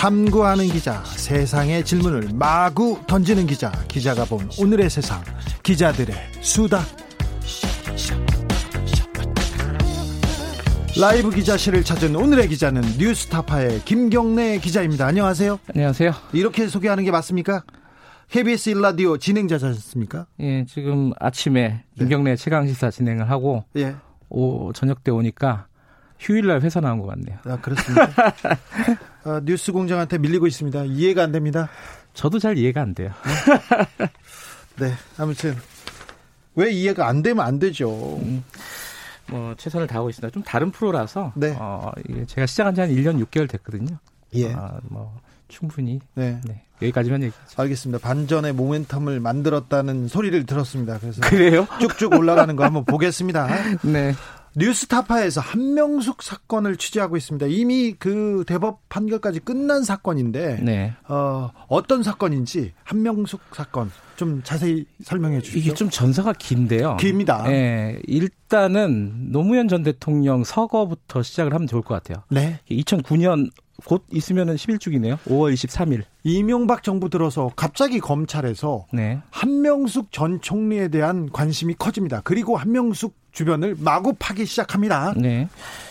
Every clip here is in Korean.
탐구하는 기자, 세상의 질문을 마구 던지는 기자, 기자가 본 오늘의 세상, 기자들의 수다. 라이브 기자실을 찾은 오늘의 기자는 뉴스타파의 김경래 기자입니다. 안녕하세요. 안녕하세요. 이렇게 소개하는 게 맞습니까? KBS 일라디오 진행자셨습니까? 예, 지금 아침에 김경래 최강 시사 진행을 하고 예. 오 저녁 때 오니까 휴일날 회사 나온 것 같네요. 아, 그렇습니까? 아, 뉴스 공장한테 밀리고 있습니다. 이해가 안 됩니다. 저도 잘 이해가 안 돼요. 네, 아무튼 왜 이해가 안 되면 안 되죠. 음, 뭐 최선을 다하고 있습니다. 좀 다른 프로라서 네. 어, 이게 제가 시작한 지 한 1년 6개월 됐거든요. 예. 아, 뭐 충분히 네. 네, 여기까지만 얘기하죠. 알겠습니다. 반전의 모멘텀을 만들었다는 소리를 들었습니다. 그래서 그래요? 쭉쭉 올라가는 거 한번 보겠습니다. 네. 뉴스타파에서 한명숙 사건을 취재하고 있습니다. 이미 그 대법 판결까지 끝난 사건인데 네. 어, 어떤 사건인지 한명숙 사건 좀 자세히 설명해 주시죠. 이게 좀 전사가 긴데요. 깁니다. 네, 일단은 노무현 전 대통령 서거부터 시작을 하면 좋을 것 같아요. 네. 2009년 곧 있으면은 11주기네요. 5월 23일. 이명박 정부 들어서 갑자기 검찰에서 네. 한명숙 전 총리에 대한 관심이 커집니다. 그리고 한명숙 주변을 마구 파기 시작합니다. 네.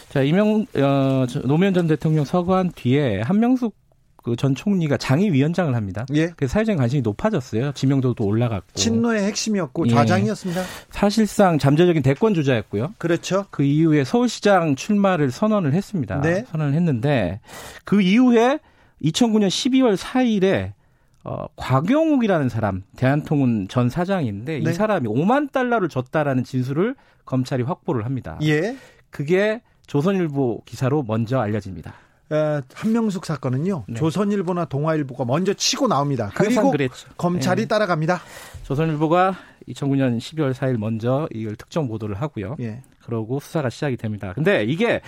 자, 이명 어 노무현 전 대통령 서거한 뒤에 한명숙 그전 총리가 장의위원장을 합니다. 예. 그래서 사회적인 관심이 높아졌어요. 지명도도 올라갔고. 친노의 핵심이었고 예. 좌장이었습니다. 사실상 잠재적인 대권 주자였고요. 그렇죠. 그 이후에 서울시장 출마를 선언을 했습니다. 네. 선언을 했는데 그 이후에 2009년 12월 4일에 어, 곽영욱이라는 사람, 대한통운 전 사장인데 네. 이 사람이 5만 달러를 줬다라는 진술을 검찰이 확보를 합니다. 예. 그게 조선일보 기사로 먼저 알려집니다. 어, 한명숙 사건은요. 네. 조선일보나 동아일보가 먼저 치고 나옵니다. 그리고 그랬죠. 검찰이 예. 따라갑니다. 조선일보가 2009년 12월 4일 먼저 이걸 특정 보도를 하고요. 예. 그러고 수사가 시작이 됩니다. 근데 이게 어,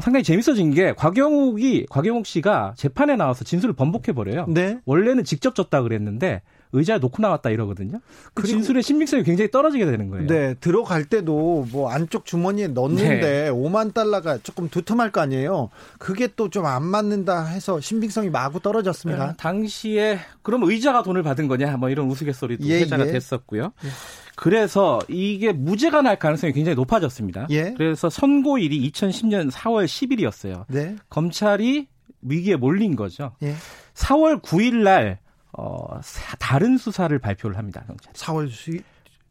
상당히 재밌어진 게 곽영욱이 곽영욱 씨가 재판에 나와서 진술을 번복해 버려요. 네. 원래는 직접 줬다 그랬는데 의자에 놓고 나왔다 이러거든요. 그 진술의 신빙성이 굉장히 떨어지게 되는 거예요. 네, 들어갈 때도 뭐 안쪽 주머니에 넣는데 네. 5만 달러가 조금 두툼할 거 아니에요. 그게 또 좀 안 맞는다 해서 신빙성이 마구 떨어졌습니다. 네, 당시에 그럼 의자가 돈을 받은 거냐 뭐 이런 우스갯소리도 예, 회자가 예. 됐었고요. 그래서 이게 무죄가 날 가능성이 굉장히 높아졌습니다. 예. 그래서 선고일이 2010년 4월 10일이었어요. 네. 검찰이 위기에 몰린 거죠. 예. 4월 9일 날 어, 사- 다른 수사를 발표를 합니다. 경찰. 4월 수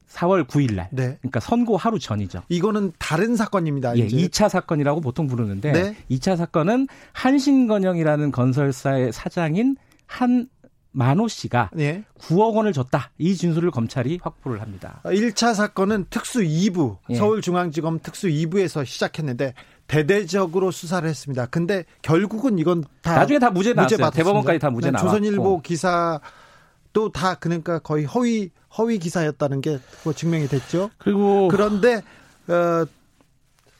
4월 9일 날. 네. 그러니까 선고 하루 전이죠. 이거는 다른 사건입니다. 예, 이제. 2차 사건이라고 보통 부르는데 네. 2차 사건은 한신건영이라는 건설사의 사장인 한 만호 씨가 예. 9억 원을 줬다. 이 진술을 검찰이 확보를 합니다. 1차 사건은 특수 2부, 예. 서울중앙지검 특수 2부에서 시작했는데 대대적으로 수사를 했습니다. 근데 결국은 이건 다 나중에 다 무죄 나왔어요. 받았습니다. 대법원까지 다 무죄 네, 나왔고. 조선일보 기사도 다 그러니까 거의 허위 허위 기사였다는 게 그거 증명이 됐죠. 그리고 그런데 어,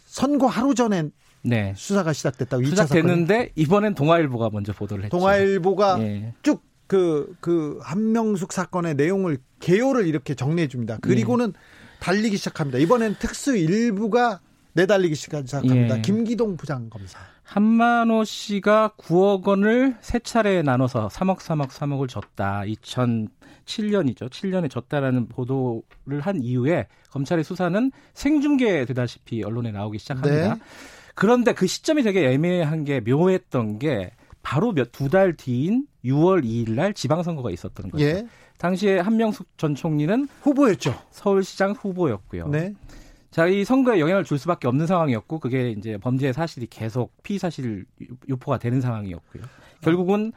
선고 하루 전에 네. 수사가 시작됐다고 2차 사건. 시작됐는데 이번엔 동아일보가 먼저 보도를 했죠. 동아일보가 예. 쭉 그, 그, 한명숙 사건의 내용을, 개요를 이렇게 정리해 줍니다. 그리고는 달리기 시작합니다. 이번엔 특수 일부가 내달리기 시작합니다. 예. 김기동 부장검사. 한만호 씨가 9억 원을 세 차례에 나눠서 3억, 3억, 3억을 줬다. 2007년이죠. 7년에 줬다라는 보도를 한 이후에 검찰의 수사는 생중계되다시피 언론에 나오기 시작합니다. 네. 그런데 그 시점이 되게 애매한 게 묘했던 게 바로 몇 두 달 뒤인 6월 2일 날 지방선거가 있었던 거죠. 예. 당시에 한명숙 전 총리는 후보였죠. 서울시장 후보였고요. 네. 자, 이 선거에 영향을 줄 수밖에 없는 상황이었고 그게 이제 범죄 사실이 계속 피의 사실 유포가 되는 상황이었고요. 결국은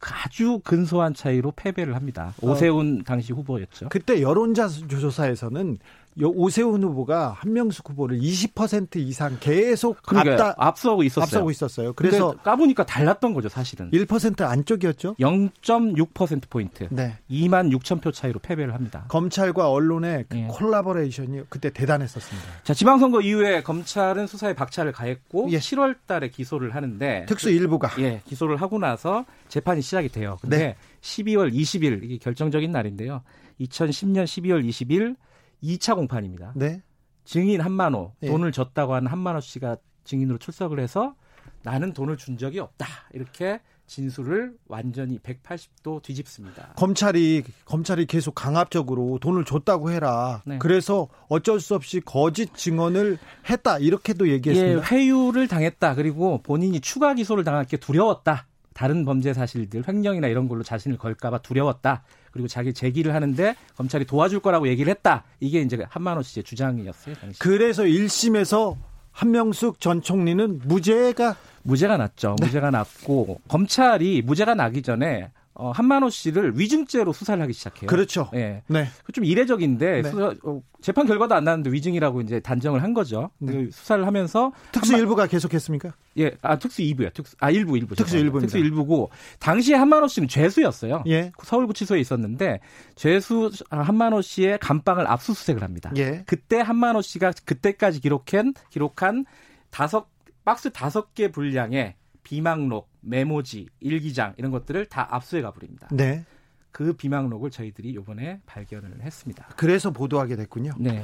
아주 근소한 차이로 패배를 합니다. 어. 오세훈 당시 후보였죠. 그때 여론자 조사에서는 오세훈 후보가 한명숙 후보를 20% 이상 계속 그러니까 앞다 앞서고 있었어요. 앞서고 있었어요. 그래서 까보니까 달랐던 거죠, 사실은. 1% 안쪽이었죠. 0.6% 포인트. 네. 2만 6천 표 차이로 패배를 합니다. 검찰과 언론의 그 예. collaboration이 그때 대단했었습니다. 자, 지방선거 이후에 검찰은 수사에 박차를 가했고 예. 7월 달에 기소를 하는데 특수 1부가 예, 기소를 하고 나서 재판이 시작이 돼요. 근데 네. 12월 20일 이게 결정적인 날인데요. 2010년 12월 20일 2차 공판입니다. 네. 증인 한만호 예. 돈을 줬다고 하는 한만호 씨가 증인으로 출석을 해서 나는 돈을 준 적이 없다 이렇게 진술을 완전히 180도 뒤집습니다. 검찰이 검찰이 계속 강압적으로 돈을 줬다고 해라. 네. 그래서 어쩔 수 없이 거짓 증언을 했다 이렇게도 얘기했습니다. 예, 회유를 당했다. 그리고 본인이 추가 기소를 당할 게 두려웠다. 다른 범죄 사실들 횡령이나 이런 걸로 자신을 걸까봐 두려웠다. 그리고 자기 제기를 하는데 검찰이 도와줄 거라고 얘기를 했다. 이게 이제 한만호 씨의 주장이었어요. 당시. 그래서 1심에서 한명숙 전 총리는 무죄가 무죄가 났죠. 네. 무죄가 났고 검찰이 무죄가 나기 전에 어, 한만호 씨를 위증죄로 수사를 하기 시작해요. 그렇죠. 예. 네. 좀 이례적인데 네. 수사, 어, 재판 결과도 안 나는데 위증이라고 이제 단정을 한 거죠. 네. 그 수사를 하면서 특수 한마... 일부가 계속했습니까? 예, 아 특수 2부요. 특수 아 일부 일부. 특수 일부 특수 일부고 당시에 한만호 씨는 죄수였어요. 예. 서울구치소에 있었는데 죄수 한만호 씨의 감방을 압수수색을 합니다. 예. 그때 한만호 씨가 그때까지 기록한 기록한 다섯 박스 다섯 개 분량의 비망록, 메모지, 일기장 이런 것들을 다 압수해 가버립니다. 네. 그 비망록을 저희들이 이번에 발견을 했습니다. 그래서 보도하게 됐군요. 네.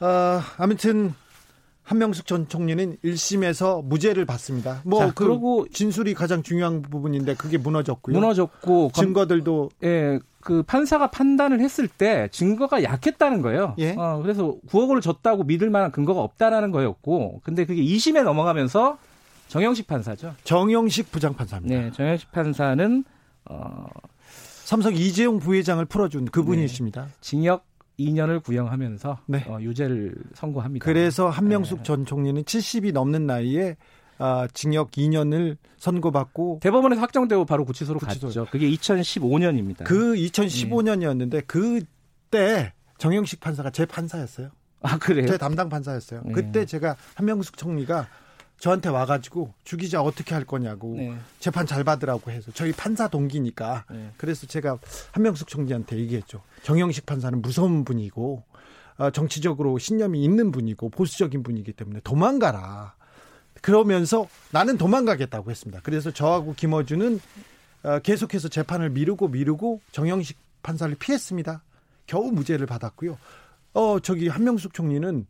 어, 아무튼 한명숙 전 총리는 1심에서 무죄를 받습니다. 뭐 자, 그 그리고 진술이 가장 중요한 부분인데 그게 무너졌고요. 무너졌고 증거들도 예, 그 판사가 판단을 했을 때 증거가 약했다는 거예요. 예? 어, 그래서 9억 원을 줬다고 믿을 만한 근거가 없다라는 거였고 근데 그게 2심에 넘어가면서 정영식 판사죠. 정영식 부장판사입니다. 네, 정영식 판사는 어 삼성 이재용 부회장을 풀어준 그분이십니다. 네, 징역 2년을 구형하면서 네. 어, 유죄를 선고합니다. 그래서 한명숙 네. 전 총리는 70이 넘는 나이에 아, 징역 2년을 선고받고 대법원에서 확정되고 바로 구치소로 구치소. 갔죠. 그게 2015년입니다. 그 2015년이었는데 그때 정영식 판사가 제 판사였어요. 아 그래요? 제 담당 판사였어요. 네. 그때 제가 한명숙 총리가 저한테 와가지고 주기자 어떻게 할 거냐고 네. 재판 잘 받으라고 해서 저희 판사 동기니까 네. 그래서 제가 한명숙 총리한테 얘기했죠. 정영식 판사는 무서운 분이고 어, 정치적으로 신념이 있는 분이고 보수적인 분이기 때문에 도망가라. 그러면서 나는 도망가겠다고 했습니다. 그래서 저하고 김어준은 어, 계속해서 재판을 미루고 미루고 정영식 판사를 피했습니다. 겨우 무죄를 받았고요. 어 저기 한명숙 총리는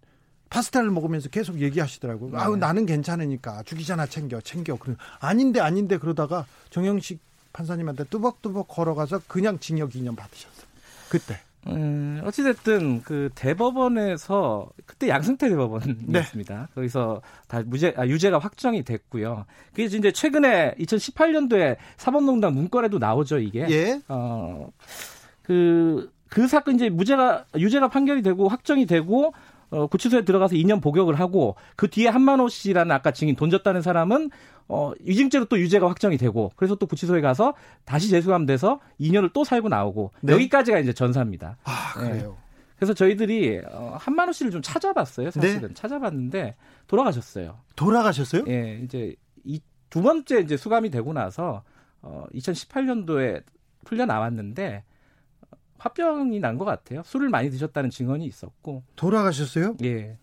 파스타를 먹으면서 계속 얘기하시더라고요. 네. 아우 나는 괜찮으니까 주기자나 챙겨 챙겨 그런 아닌데 아닌데 그러다가 정영식 판사님한테 뚜벅뚜벅 걸어가서 그냥 징역 2년 받으셨어요. 그때. 음, 어찌됐든 그 대법원에서 그때 양승태 대법원이었습니다. 네. 거기서 다 무죄 아, 유죄가 확정이 됐고요. 그게 이제 최근에 2018년도에 사법농단 문건에도 나오죠 이게. 예. 어그그 그 사건 이제 무죄가 유죄가 판결이 되고 확정이 되고 어, 구치소에 들어가서 2년 복역을 하고 그 뒤에 한만호 씨라는 아까 증인 돈 줬다는 사람은 어, 위증죄로 또 유죄가 확정이 되고 그래서 또 구치소에 가서 다시 재수감돼서 2년을 또 살고 나오고 네. 여기까지가 이제 전사입니다. 아, 그래요. 네. 그래서 저희들이 어, 한만호 씨를 좀 찾아봤어요. 사실은 네. 찾아봤는데 돌아가셨어요. 돌아가셨어요? 예, 이제 이 두 번째 이제 수감이 되고 나서 어, 2018년도에 풀려 나왔는데 화병이 난 것 같아요. 술을 많이 드셨다는 증언이 있었고. 돌아가셨어요? 예.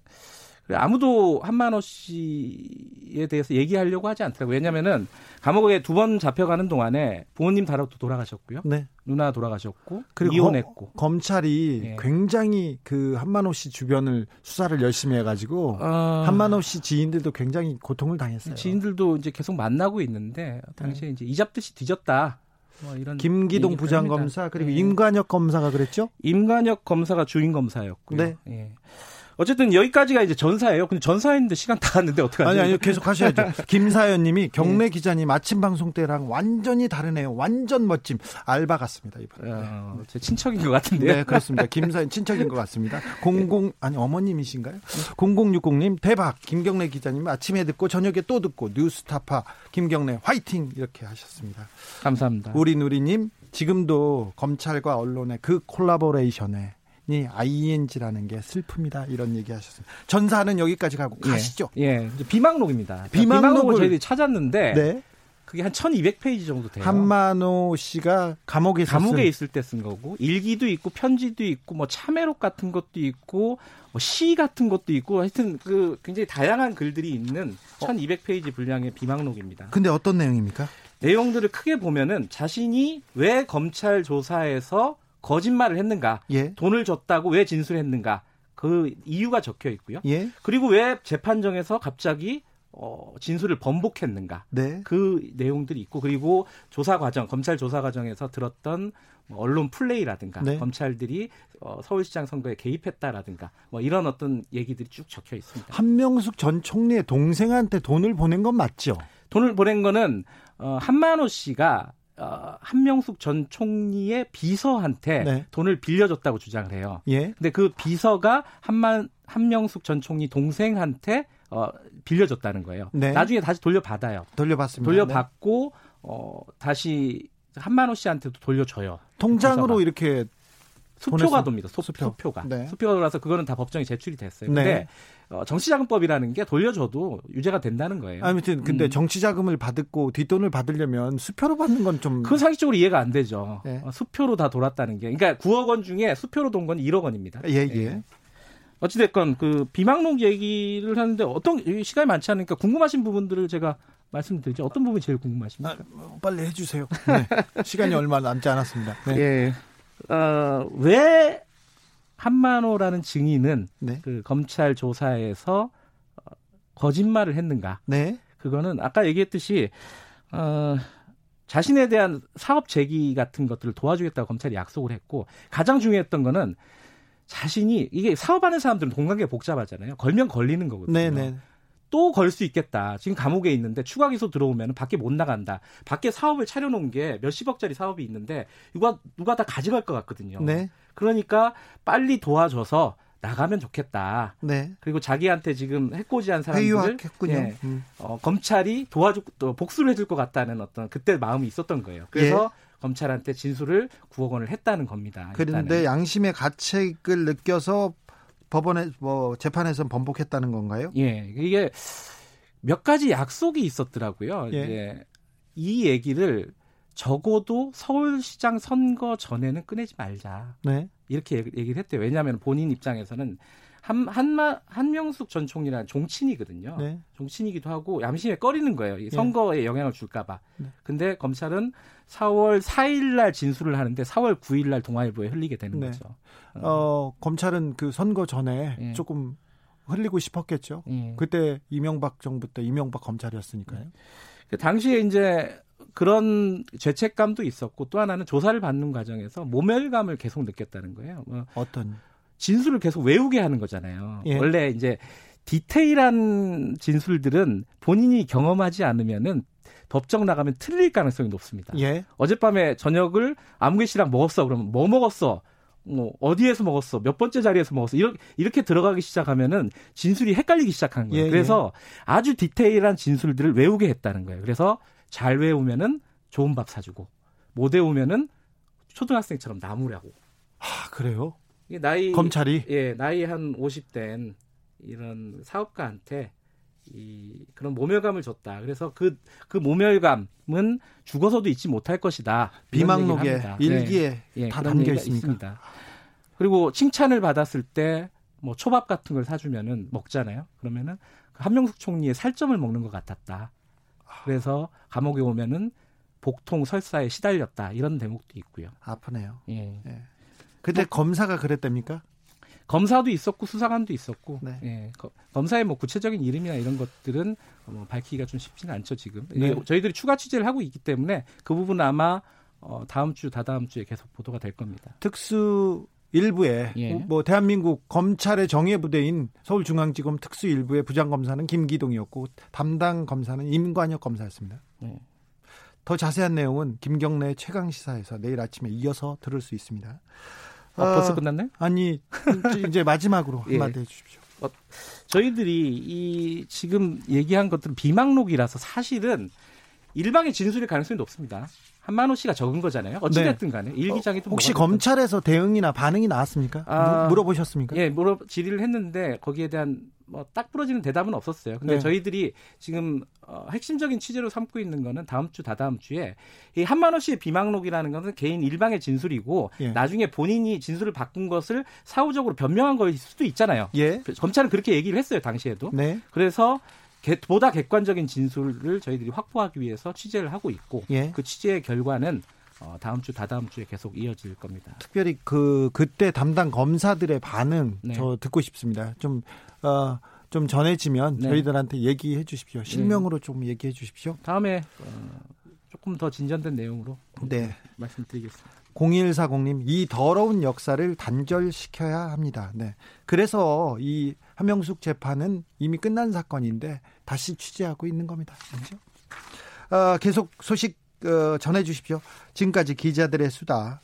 아무도 한만호 씨에 대해서 얘기하려고 하지 않더라고요. 왜냐면은 감옥에 두 번 잡혀가는 동안에 부모님 다락도 돌아가셨고요. 네. 누나 돌아가셨고 그리고 이혼했고. 검찰이 예. 굉장히 그 한만호 씨 주변을 수사를 열심히 해가지고 어... 한만호 씨 지인들도 굉장히 고통을 당했어요. 지인들도 이제 계속 만나고 있는데 당시에 네. 이제 이잡듯이 뒤졌다. 뭐 이런 김기동 부장검사 그리고 네. 임관혁 검사가 그랬죠? 임관혁 검사가 주인 검사였고요. 네. 예. 어쨌든 여기까지가 이제 전사예요. 근데 전사했는데 시간 다 갔는데 어떡하지? 아니, 아니, 계속 하셔야죠. 김사연 님이 경례 네. 기자님 아침 방송 때랑 완전히 다르네요. 완전 멋짐. 알바 같습니다, 이번에. 어, 네. 제 친척인 것 같은데요. 네, 그렇습니다. 김사연 친척인 것 같습니다. 00, 아니, 어머님이신가요? 0060님, 대박. 김경래 기자님 아침에 듣고 저녁에 또 듣고 뉴스타파 김경래 화이팅! 이렇게 하셨습니다. 감사합니다. 우리 누리님, 지금도 검찰과 언론의 그 콜라보레이션에 ing라는 게 슬픔이다 이런 얘기하셨습니다. 전사는 여기까지 가고 예. 가시죠. 예, 예. 비망록입니다. 비망록을 저희들이 찾았는데 네. 그게 한 1200페이지 정도 돼요. 한만호 씨가 감옥에 감옥에 있을 때 쓴 거고 일기도 있고 편지도 있고 뭐 참회록 같은 것도 있고 뭐 시 같은 것도 있고 하여튼 그 굉장히 다양한 글들이 있는 1200페이지 분량의 비망록입니다. 근데 어떤 내용입니까? 내용들을 크게 보면은 자신이 왜 검찰 조사에서 거짓말을 했는가, 예. 돈을 줬다고 왜 진술했는가 그 이유가 적혀 있고요. 예. 그리고 왜 재판정에서 갑자기 어, 진술을 번복했는가. 네. 그 내용들이 있고 그리고 조사 과정, 검찰 조사 과정에서 들었던 뭐 언론 플레이라든가 네. 검찰들이 어, 서울시장 선거에 개입했다라든가 뭐 이런 어떤 얘기들이 쭉 적혀 있습니다. 한명숙 전 총리의 동생한테 돈을 보낸 건 맞죠? 돈을 보낸 거는 어, 한만호 씨가 어, 한명숙 전 총리의 비서한테 네. 돈을 빌려줬다고 주장을 해요. 예. 근데 그 비서가 한만 한명숙 전 총리 동생한테 어, 빌려줬다는 거예요. 네. 나중에 다시 돌려받아요. 돌려받습니다. 돌려받고 네. 어, 다시 한만호 씨한테도 돌려줘요. 통장으로. 이렇게 수표가 돕니다. 수, 수표. 수표가. 네. 수표가 돌아서 그거는 다 법정에 제출이 됐어요. 근데 네. 어, 정치자금법이라는 게 돌려줘도 유죄가 된다는 거예요. 아무튼 근데 음. 정치자금을 받고 뒷돈을 받으려면 수표로 받는 건 좀. 그 상식적으로 이해가 안 되죠. 네. 어, 수표로 다 돌았다는 게. 그러니까 9억 원 중에 수표로 돈 건 1억 원입니다. 예, 예. 예. 어찌됐건 그 비망록 얘기를 하는데 어떤 시간이 많지 않으니까 궁금하신 부분들을 제가 말씀드리죠. 어떤 부분이 제일 궁금하십니까? 아, 뭐 빨리 해주세요. 네. 시간이 얼마 남지 않았습니다. 네. 예. 어, 왜 한만호라는 증인은 네. 그 검찰 조사에서 어, 거짓말을 했는가? 네. 그거는 아까 얘기했듯이 어, 자신에 대한 사업 제기 같은 것들을 도와주겠다고 검찰이 약속을 했고 가장 중요했던 거는 자신이 이게 사업하는 사람들은 동관계 복잡하잖아요. 걸면 걸리는 거거든요. 네네. 네. 또걸 수 있겠다. 지금 감옥에 있는데 추가 기소 들어오면 밖에 못 나간다. 밖에 사업을 차려놓은 게 몇십억짜리 사업이 있는데 누가 누가 다 가져갈 것 같거든요. 네. 그러니까 빨리 도와줘서 나가면 좋겠다. 네. 그리고 자기한테 지금 해코지한 사람들을 예, 음. 어, 검찰이 도와주 또 복수를 해줄 것 같다는 어떤 그때 마음이 있었던 거예요. 그래서 예. 검찰한테 진술을 9억 원을 했다는 겁니다. 그런데 일단은. 양심의 가책을 느껴서 법원에 뭐 재판에서 번복했다는 건가요? 예, 이게 몇 가지 약속이 있었더라고요. 예. 이제 이 얘기를 적어도 서울시장 선거 전에는 꺼내지 말자. 네. 이렇게 얘기를 했대요. 왜냐하면 본인 입장에서는 한, 한마, 한명숙 전 총리라는 종친이거든요. 네. 종친이기도 하고 양심에 꺼리는 거예요. 이 예. 선거에 네. 영향을 줄까봐. 네. 근데 검찰은 4월 4일 날 진술을 하는데 4월 9일 날 동아일보에 흘리게 되는 네. 거죠. 어. 어, 검찰은 그 선거 전에 예. 조금 흘리고 싶었겠죠. 예. 그때 이명박 정부 때 이명박 검찰이었으니까요. 그 당시에 이제 그런 죄책감도 있었고 또 하나는 조사를 받는 과정에서 모멸감을 계속 느꼈다는 거예요. 뭐 어떤 진술을 계속 외우게 하는 거잖아요. 예. 원래 이제 디테일한 진술들은 본인이 경험하지 않으면은 법정 나가면 틀릴 가능성이 높습니다. 예. 어젯밤에 저녁을 아무개 씨랑 먹었어. 그러면 뭐 먹었어? 뭐 어디에서 먹었어? 몇 번째 자리에서 먹었어? 이렇게 이렇게 들어가기 시작하면은 진술이 헷갈리기 시작한 거예요. 예, 그래서 예. 아주 디테일한 진술들을 외우게 했다는 거예요. 그래서 잘 외우면은 좋은 밥 사주고 못 외우면은 초등학생처럼 나무라고. 아 그래요? 나이 검찰이 예 나이 한 50된 이런 사업가한테 이 그런 모멸감을 줬다. 그래서 그그 그 모멸감은 죽어서도 잊지 못할 것이다. 비망록에 일기에 네. 다 담겨 있습니다. 그리고 칭찬을 받았을 때 뭐 초밥 같은 걸 사주면은 먹잖아요. 그러면은 그 한명숙 총리의 살점을 먹는 것 같았다. 그래서 감옥에 오면은 복통 설사에 시달렸다 이런 대목도 있고요. 아프네요. 예. 예. 그때 뭐, 검사가 그랬답니까? 검사도 있었고 수사관도 있었고 네. 예, 검사의 뭐 구체적인 이름이나 이런 것들은 뭐 밝히기가 좀 쉽지는 않죠 지금. 네. 저희들이 추가 취재를 하고 있기 때문에 그 부분은 아마 어, 다음 주 다다음 주에 계속 보도가 될 겁니다. 특수 일부에 예. 뭐 대한민국 검찰의 정예 부대인 서울중앙지검 특수 일부의 부장 검사는 김기동이었고 담당 검사는 임관혁 검사였습니다. 예. 더 자세한 내용은 김경래 최강 시사에서 내일 아침에 이어서 들을 수 있습니다. 아, 벌써 끝났나요? 아니 이제 마지막으로 예. 한마디 해주십시오. 어, 저희들이 이 지금 얘기한 것들은 비망록이라서 사실은 일방의 진술일 가능성이 높습니다. 한만호 씨가 적은 거잖아요. 어찌됐든 네. 간에 일기장이 또 혹시 검찰에서 대응이나 반응이 나왔습니까? 아, 물어보셨습니까? 예, 물어 질의를 했는데 거기에 대한 뭐 딱 부러지는 대답은 없었어요. 근데 네. 저희들이 지금 어, 핵심적인 취재로 삼고 있는 거는 다음 주 다다음 주에 이 한만호 씨의 비망록이라는 것은 개인 일방의 진술이고 예. 나중에 본인이 진술을 바꾼 것을 사후적으로 변명한 거일 수도 있잖아요. 예. 검찰은 그렇게 얘기를 했어요 당시에도. 네. 그래서 보다 객관적인 진술을 저희들이 확보하기 위해서 취재를 하고 있고 예. 그 취재의 결과는 어, 다음 주 다다음 주에 계속 이어질 겁니다. 특별히 그 그때 담당 검사들의 반응 네. 저 듣고 싶습니다. 좀 어, 좀 전해지면 네. 저희들한테 얘기해 주십시오. 실명으로 네. 좀 얘기해 주십시오. 다음에 어, 조금 더 진전된 내용으로 네. 말씀드리겠습니다. 0140님, 이 더러운 역사를 단절시켜야 합니다. 네. 그래서 이 한명숙 재판은 이미 끝난 사건인데 다시 취재하고 있는 겁니다. 그렇죠? 어, 계속 소식 어, 전해 주십시오. 지금까지 기자들의 수다.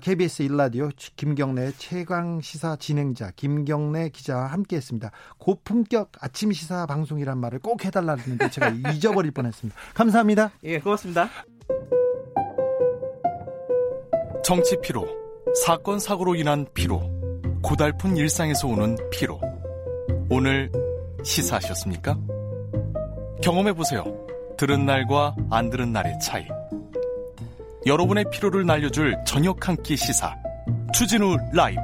KBS 어, 일라디오 김경래 최강 시사 진행자 김경래 기자와 함께했습니다. 고품격 아침 시사 방송이란 말을 꼭 해달라는데 제가 잊어버릴 뻔했습니다. 감사합니다. 예, 고맙습니다. 정치 피로, 사건 사고로 인한 피로, 고달픈 일상에서 오는 피로. 오늘 시사하셨습니까? 경험해 보세요. 들은 날과 안 들은 날의 차이. 여러분의 피로를 날려줄 저녁 한 끼 시사. 추진우 라이브.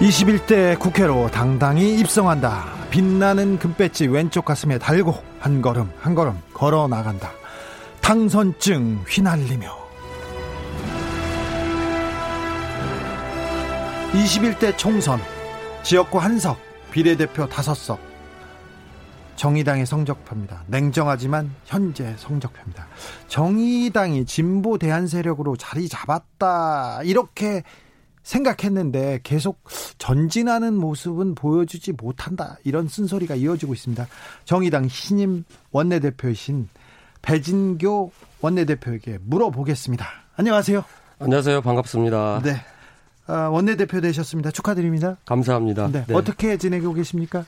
21대 국회로 당당히 입성한다. 빛나는 금배지 왼쪽 가슴에 달고 한 걸음 한 걸음 걸어 나간다. 당선증 휘날리며 21대 총선 지역구 한석 비례대표 다섯 석 정의당의 성적표입니다. 냉정하지만 현재 성적표입니다. 정의당이 진보 대한 세력으로 자리 잡았다 이렇게 생각했는데 계속 전진하는 모습은 보여주지 못한다 이런 쓴소리가 이어지고 있습니다. 정의당 신임 원내대표이신 배진교 원내대표에게 물어보겠습니다. 안녕하세요. 안녕하세요. 반갑습니다. 네. 아, 원내대표 되셨습니다. 축하드립니다. 감사합니다. 네. 네. 어떻게 지내고 계십니까?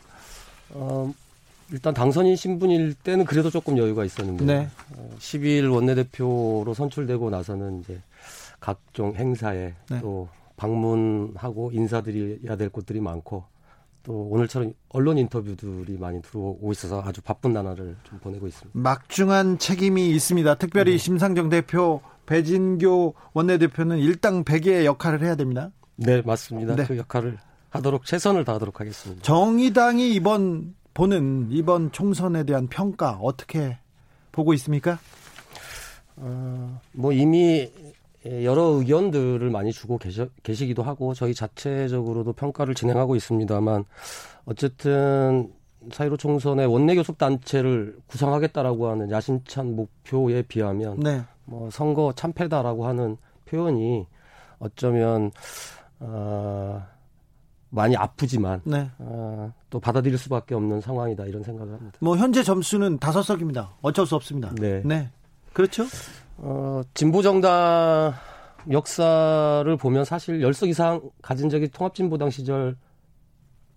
어, 일단 당선인 신분일 때는 그래도 조금 여유가 있었는데 네. 12일 어, 원내대표로 선출되고 나서는 이제 각종 행사에 네. 또 방문하고 인사드려야 될 곳들이 많고 또 오늘처럼 언론 인터뷰들이 많이 들어오고 있어서 아주 바쁜 나날을 좀 보내고 있습니다. 막중한 책임이 있습니다. 특별히 네. 심상정 대표, 배진교 원내대표는 일당 100의 역할을 해야 됩니다. 네, 맞습니다. 네. 그 역할을 하도록 최선을 다하도록 하겠습니다. 정의당이 이번 보는 이번 총선에 대한 평가 어떻게 보고 있습니까? 어, 뭐 이미 예, 여러 의견들을 많이 주고 계시, 계시기도 하고 저희 자체적으로도 평가를 진행하고 있습니다만 어쨌든 사이로 총선의 원내 교섭 단체를 구성하겠다라고 하는 야심찬 목표에 비하면 네. 뭐 선거 참패다라고 하는 표현이 어쩌면 어, 많이 아프지만 네. 어, 또 받아들일 수밖에 없는 상황이다 이런 생각을 합니다. 뭐 현재 점수는 다섯 석입니다. 어쩔 수 없습니다. 네. 네. 그렇죠? 어, 진보정당 역사를 보면 사실 열석 이상 가진 적이 통합진보당 시절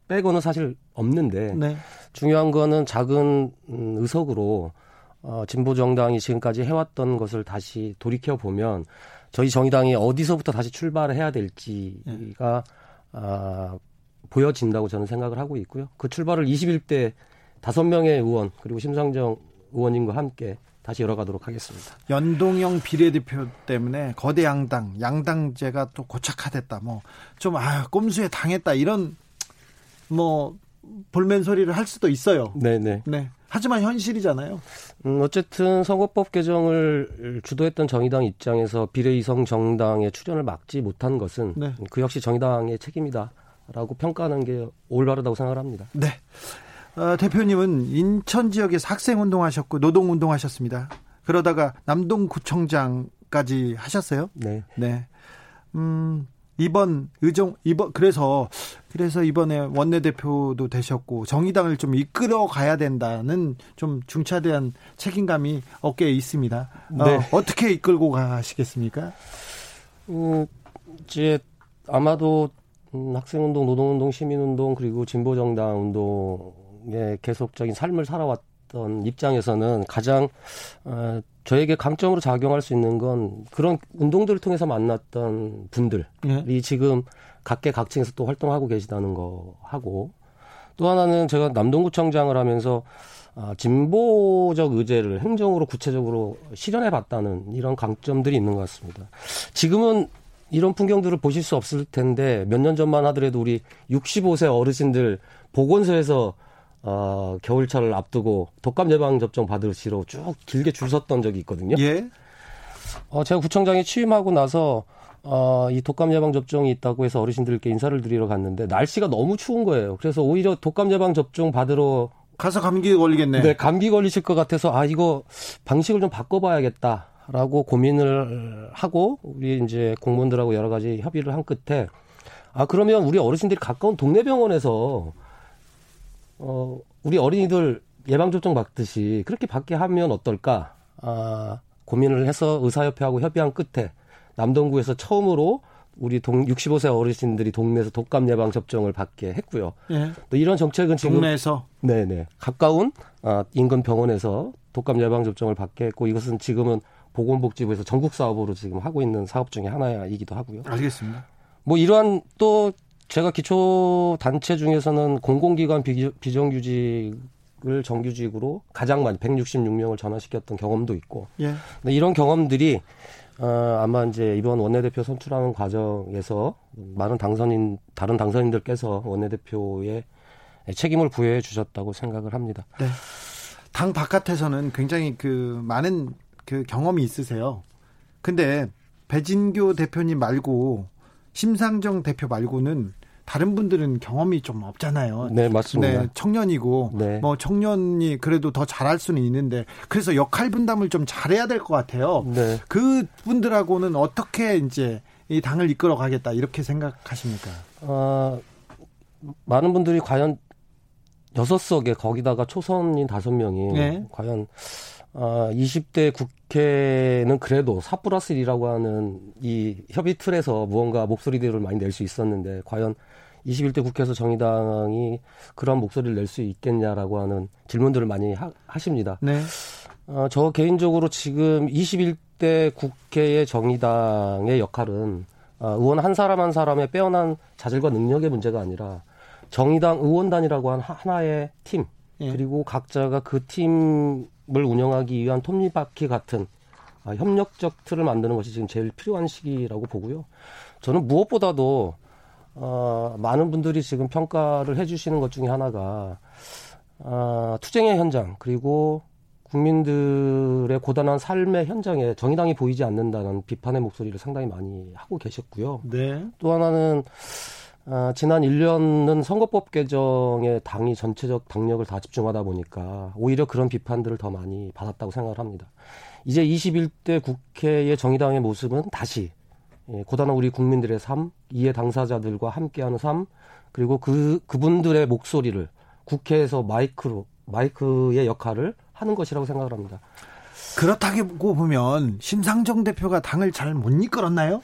빼고는 사실 없는데 네. 중요한 거는 작은 음, 의석으로 어, 진보정당이 지금까지 해왔던 것을 다시 돌이켜 보면 저희 정의당이 어디서부터 다시 출발을 해야 될지가 네. 아, 보여진다고 저는 생각을 하고 있고요. 그 출발을 21대 다섯 명의 의원 그리고 심상정 의원님과 함께 다시 열어가도록 하겠습니다. 연동형 비례대표 때문에 거대 양당, 양당제가 또 고착화됐다. 뭐 좀 아, 꼼수에 당했다 이런 뭐 볼멘 소리를 할 수도 있어요. 네네. 네. 하지만 현실이잖아요. 음, 어쨌든 선거법 개정을 주도했던 정의당 입장에서 비례이성 정당의 출연을 막지 못한 것은 네. 그 역시 정의당의 책임이다라고 평가하는 게 올바르다고 생각을 합니다. 네. 어, 대표님은 인천 지역에서 학생 운동하셨고 노동 운동하셨습니다. 그러다가 남동구청장까지 하셨어요? 네. 네. 음, 이번 의정 이번 그래서 그래서 이번에 원내대표도 되셨고 정의당을 좀 이끌어 가야 된다는 좀 중차대한 책임감이 어깨에 있습니다. 어, 네. 어, 어떻게 이끌고 가시겠습니까? 어, 이제 아마도 음, 학생운동, 노동운동, 시민운동 그리고 진보정당 운동의 계속적인 삶을 살아왔던 입장에서는 가장 어, 저에게 강점으로 작용할 수 있는 건 그런 운동들을 통해서 만났던 분들이 네. 지금 각계 각층에서 또 활동하고 계시다는 거 하고 또 하나는 제가 남동구청장을 하면서 아, 진보적 의제를 행정으로 구체적으로 실현해 봤다는 이런 강점들이 있는 것 같습니다. 지금은 이런 풍경들을 보실 수 없을 텐데 몇 년 전만 하더라도 우리 65세 어르신들 보건소에서 어, 겨울철을 앞두고 독감 예방 접종 받으시러 쭉 길게 줄 섰던 적이 있거든요. 예. 어, 제가 구청장에 취임하고 나서 어, 이 독감 예방 접종이 있다고 해서 어르신들께 인사를 드리러 갔는데 날씨가 너무 추운 거예요. 그래서 오히려 독감 예방 접종 받으러 가서 감기 걸리겠네. 네, 감기 걸리실 것 같아서 아 이거 방식을 좀 바꿔봐야겠다. 라고 고민을 하고 우리 이제 공무원들하고 여러 가지 협의를 한 끝에 아 그러면 우리 어르신들이 가까운 동네 병원에서 어 우리 어린이들 예방 접종 받듯이 그렇게 받게 하면 어떨까 아 고민을 해서 의사협회하고 협의한 끝에 남동구에서 처음으로 우리 동 65세 어르신들이 동네에서 독감 예방 접종을 받게 했고요. 예. 또 이런 정책은 지금 동네에서 네네 가까운 아, 인근 병원에서 독감 예방 접종을 받게 했고 이것은 지금은 보건복지부에서 전국 사업으로 지금 하고 있는 사업 중에 하나이기도 하고요. 알겠습니다. 뭐 이러한 또 제가 기초 단체 중에서는 공공기관 비정규직을 정규직으로 가장 많이 166명을 전환시켰던 경험도 있고 예. 이런 경험들이 어, 아마 이제 이번 원내대표 선출하는 과정에서 많은 당선인 다른 당선인들께서 원내대표의 책임을 부여해 주셨다고 생각을 합니다. 네. 당 바깥에서는 굉장히 그 많은 그 경험이 있으세요. 근데 배진교 대표님 말고 심상정 대표 말고는 다른 분들은 경험이 좀 없잖아요. 네, 맞습니다. 네, 청년이고 네. 뭐 청년이 그래도 더 잘할 수는 있는데 그래서 역할 분담을 좀 잘해야 될 것 같아요. 네. 그 분들하고는 어떻게 이제 이 당을 이끌어 가겠다 이렇게 생각하십니까? 어, 많은 분들이 과연 여섯 석에 거기다가 초선인 다섯 명이 네. 과연 어, 20대 국회는 그래도 4 플러스 1이라고 하는 이 협의 틀에서 무언가 목소리들을 많이 낼 수 있었는데 과연 21대 국회에서 정의당이 그런 목소리를 낼 수 있겠냐라고 하는 질문들을 많이 하, 십니다 네. 어, 저 개인적으로 지금 21대 국회의 정의당의 역할은 어, 의원 한 사람 한 사람의 빼어난 자질과 능력의 문제가 아니라 정의당 의원단이라고 한 하나의 팀 예. 그리고 각자가 그팀 을 운영하기 위한 톱니바퀴 같은 아, 협력적 틀을 만드는 것이 지금 제일 필요한 시기라고 보고요. 저는 무엇보다도 어, 많은 분들이 지금 평가를 해주시는 것 중에 하나가 어, 투쟁의 현장 그리고 국민들의 고단한 삶의 현장에 정의당이 보이지 않는다는 비판의 목소리를 상당히 많이 하고 계셨고요. 네. 또 하나는 아, 지난 1년은 선거법 개정에 당이 전체적 당력을 다 집중하다 보니까 오히려 그런 비판들을 더 많이 받았다고 생각을 합니다. 이제 21대 국회의 정의당의 모습은 다시 예, 고단한 우리 국민들의 삶, 이해 당사자들과 함께하는 삶, 그리고 그 그분들의 목소리를 국회에서 마이크로 마이크의 역할을 하는 것이라고 생각을 합니다. 그렇다고 보면 심상정 대표가 당을 잘 못 이끌었나요?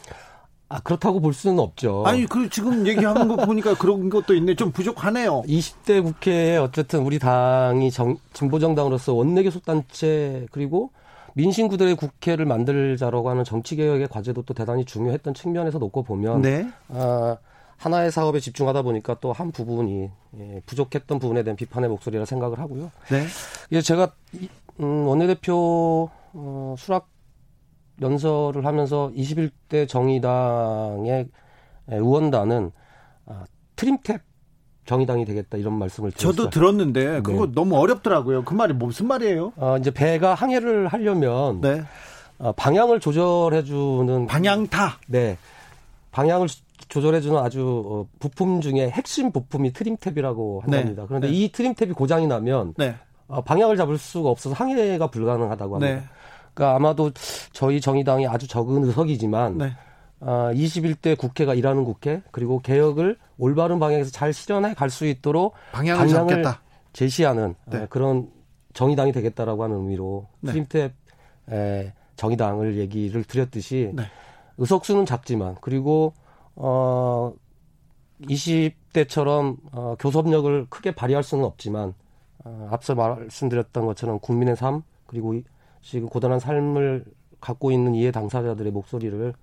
아, 그렇다고 볼 수는 없죠. 아니, 그 지금 얘기하는 거 보니까 그런 것도 있네. 좀 부족하네요. 20대 국회에 어쨌든 우리 당이 정, 진보 정당으로서 원내 교섭 단체 그리고 민심 구들의 국회를 만들자라고 하는 정치 개혁의 과제도 또 대단히 중요했던 측면에서 놓고 보면 네. 아, 하나의 사업에 집중하다 보니까 또 한 부분이 예, 부족했던 부분에 대한 비판의 목소리라 생각을 하고요. 네. 예, 제가 음, 원내대표 어, 수락 연설을 하면서 21대 정의당의 의원단은 아, 트림탭 정의당이 되겠다 이런 말씀을 드렸어요. 저도 들었는데 그거 네. 너무 어렵더라고요. 그 말이 무슨 말이에요? 어, 이제 배가 항해를 하려면 네. 어, 방향을 조절해주는 방향타. 네, 방향을 조절해주는 아주 어, 부품 중에 핵심 부품이 트림탭이라고 한답니다. 네. 그런데 네. 이 트림탭이 고장이 나면 네. 어, 방향을 잡을 수가 없어서 항해가 불가능하다고 합니다. 네. 그러니까 아마도 저희 정의당이 아주 적은 의석이지만 네. 아, 21대 국회가 일하는 국회 그리고 개혁을 올바른 방향에서 잘 실현해 갈 수 있도록 방향을, 방향을 제시하는 네. 아, 그런 정의당이 되겠다라고 하는 의미로 네. 프림탭 에, 정의당을 얘기를 드렸듯이 네. 의석수는 작지만 그리고 어 20대처럼 어, 교섭력을 크게 발휘할 수는 없지만 어, 앞서 말씀드렸던 것처럼 국민의 삶 그리고 지금 고단한 삶을 갖고 있는 이해 당사자들의 목소리를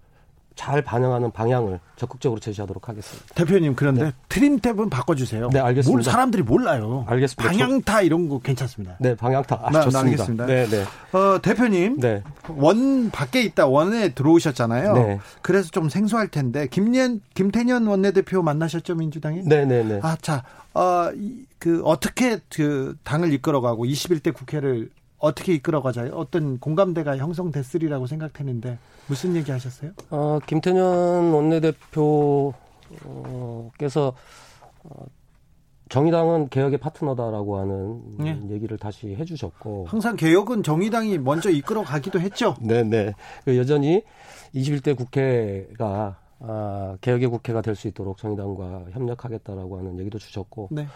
잘 반영하는 방향을 적극적으로 제시하도록 하겠습니다. 대표님 그런데 네. 트림 탭은 바꿔주세요. 네 알겠습니다. 뭘 사람들이 몰라요. 알겠습니다. 방향타 이런 거 괜찮습니다. 네 방향타 아, 나, 좋습니다. 알겠습니다. 네, 네. 어, 대표님 네. 원 밖에 있다 원에 들어오셨잖아요. 네. 그래서 좀 생소할 텐데 김년 김태년 원내대표 만나셨죠 민주당이? 네네네. 네, 네. 아자 어, 그 어떻게 그 당을 이끌어가고 21대 국회를 어떻게 이끌어가자요? 어떤 공감대가 형성됐으리라고 생각했는데 무슨 얘기 하셨어요? 어, 김태년 원내대표께서 어, 정의당은 개혁의 파트너다라고 하는 네. 얘기를 다시 해주셨고 항상 개혁은 정의당이 먼저 이끌어가기도 했죠. 네네. 그 여전히 21대 국회가 아, 개혁의 국회가 될 수 있도록 정의당과 협력하겠다라고 하는 얘기도 주셨고 네.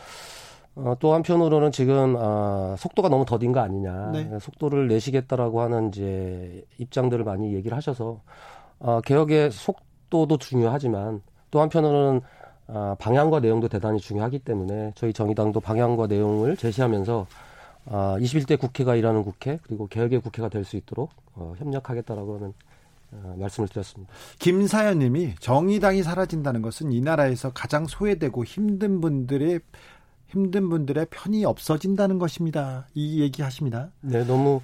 어, 또 한편으로는 지금 어, 속도가 너무 더딘 거 아니냐, 네. 속도를 내시겠다라고 하는 이제 입장들을 많이 얘기를 하셔서 어, 개혁의 속도도 중요하지만 또 한편으로는 어, 방향과 내용도 대단히 중요하기 때문에 저희 정의당도 방향과 내용을 제시하면서 어, 21대 국회가 일하는 국회 그리고 개혁의 국회가 될 수 있도록 어, 협력하겠다라고 하는 어, 말씀을 드렸습니다. 김사연님이 정의당이 사라진다는 것은 이 나라에서 가장 소외되고 힘든 분들의 힘든 분들의 편이 없어진다는 것입니다. 이 얘기 하십니다. 네, 너무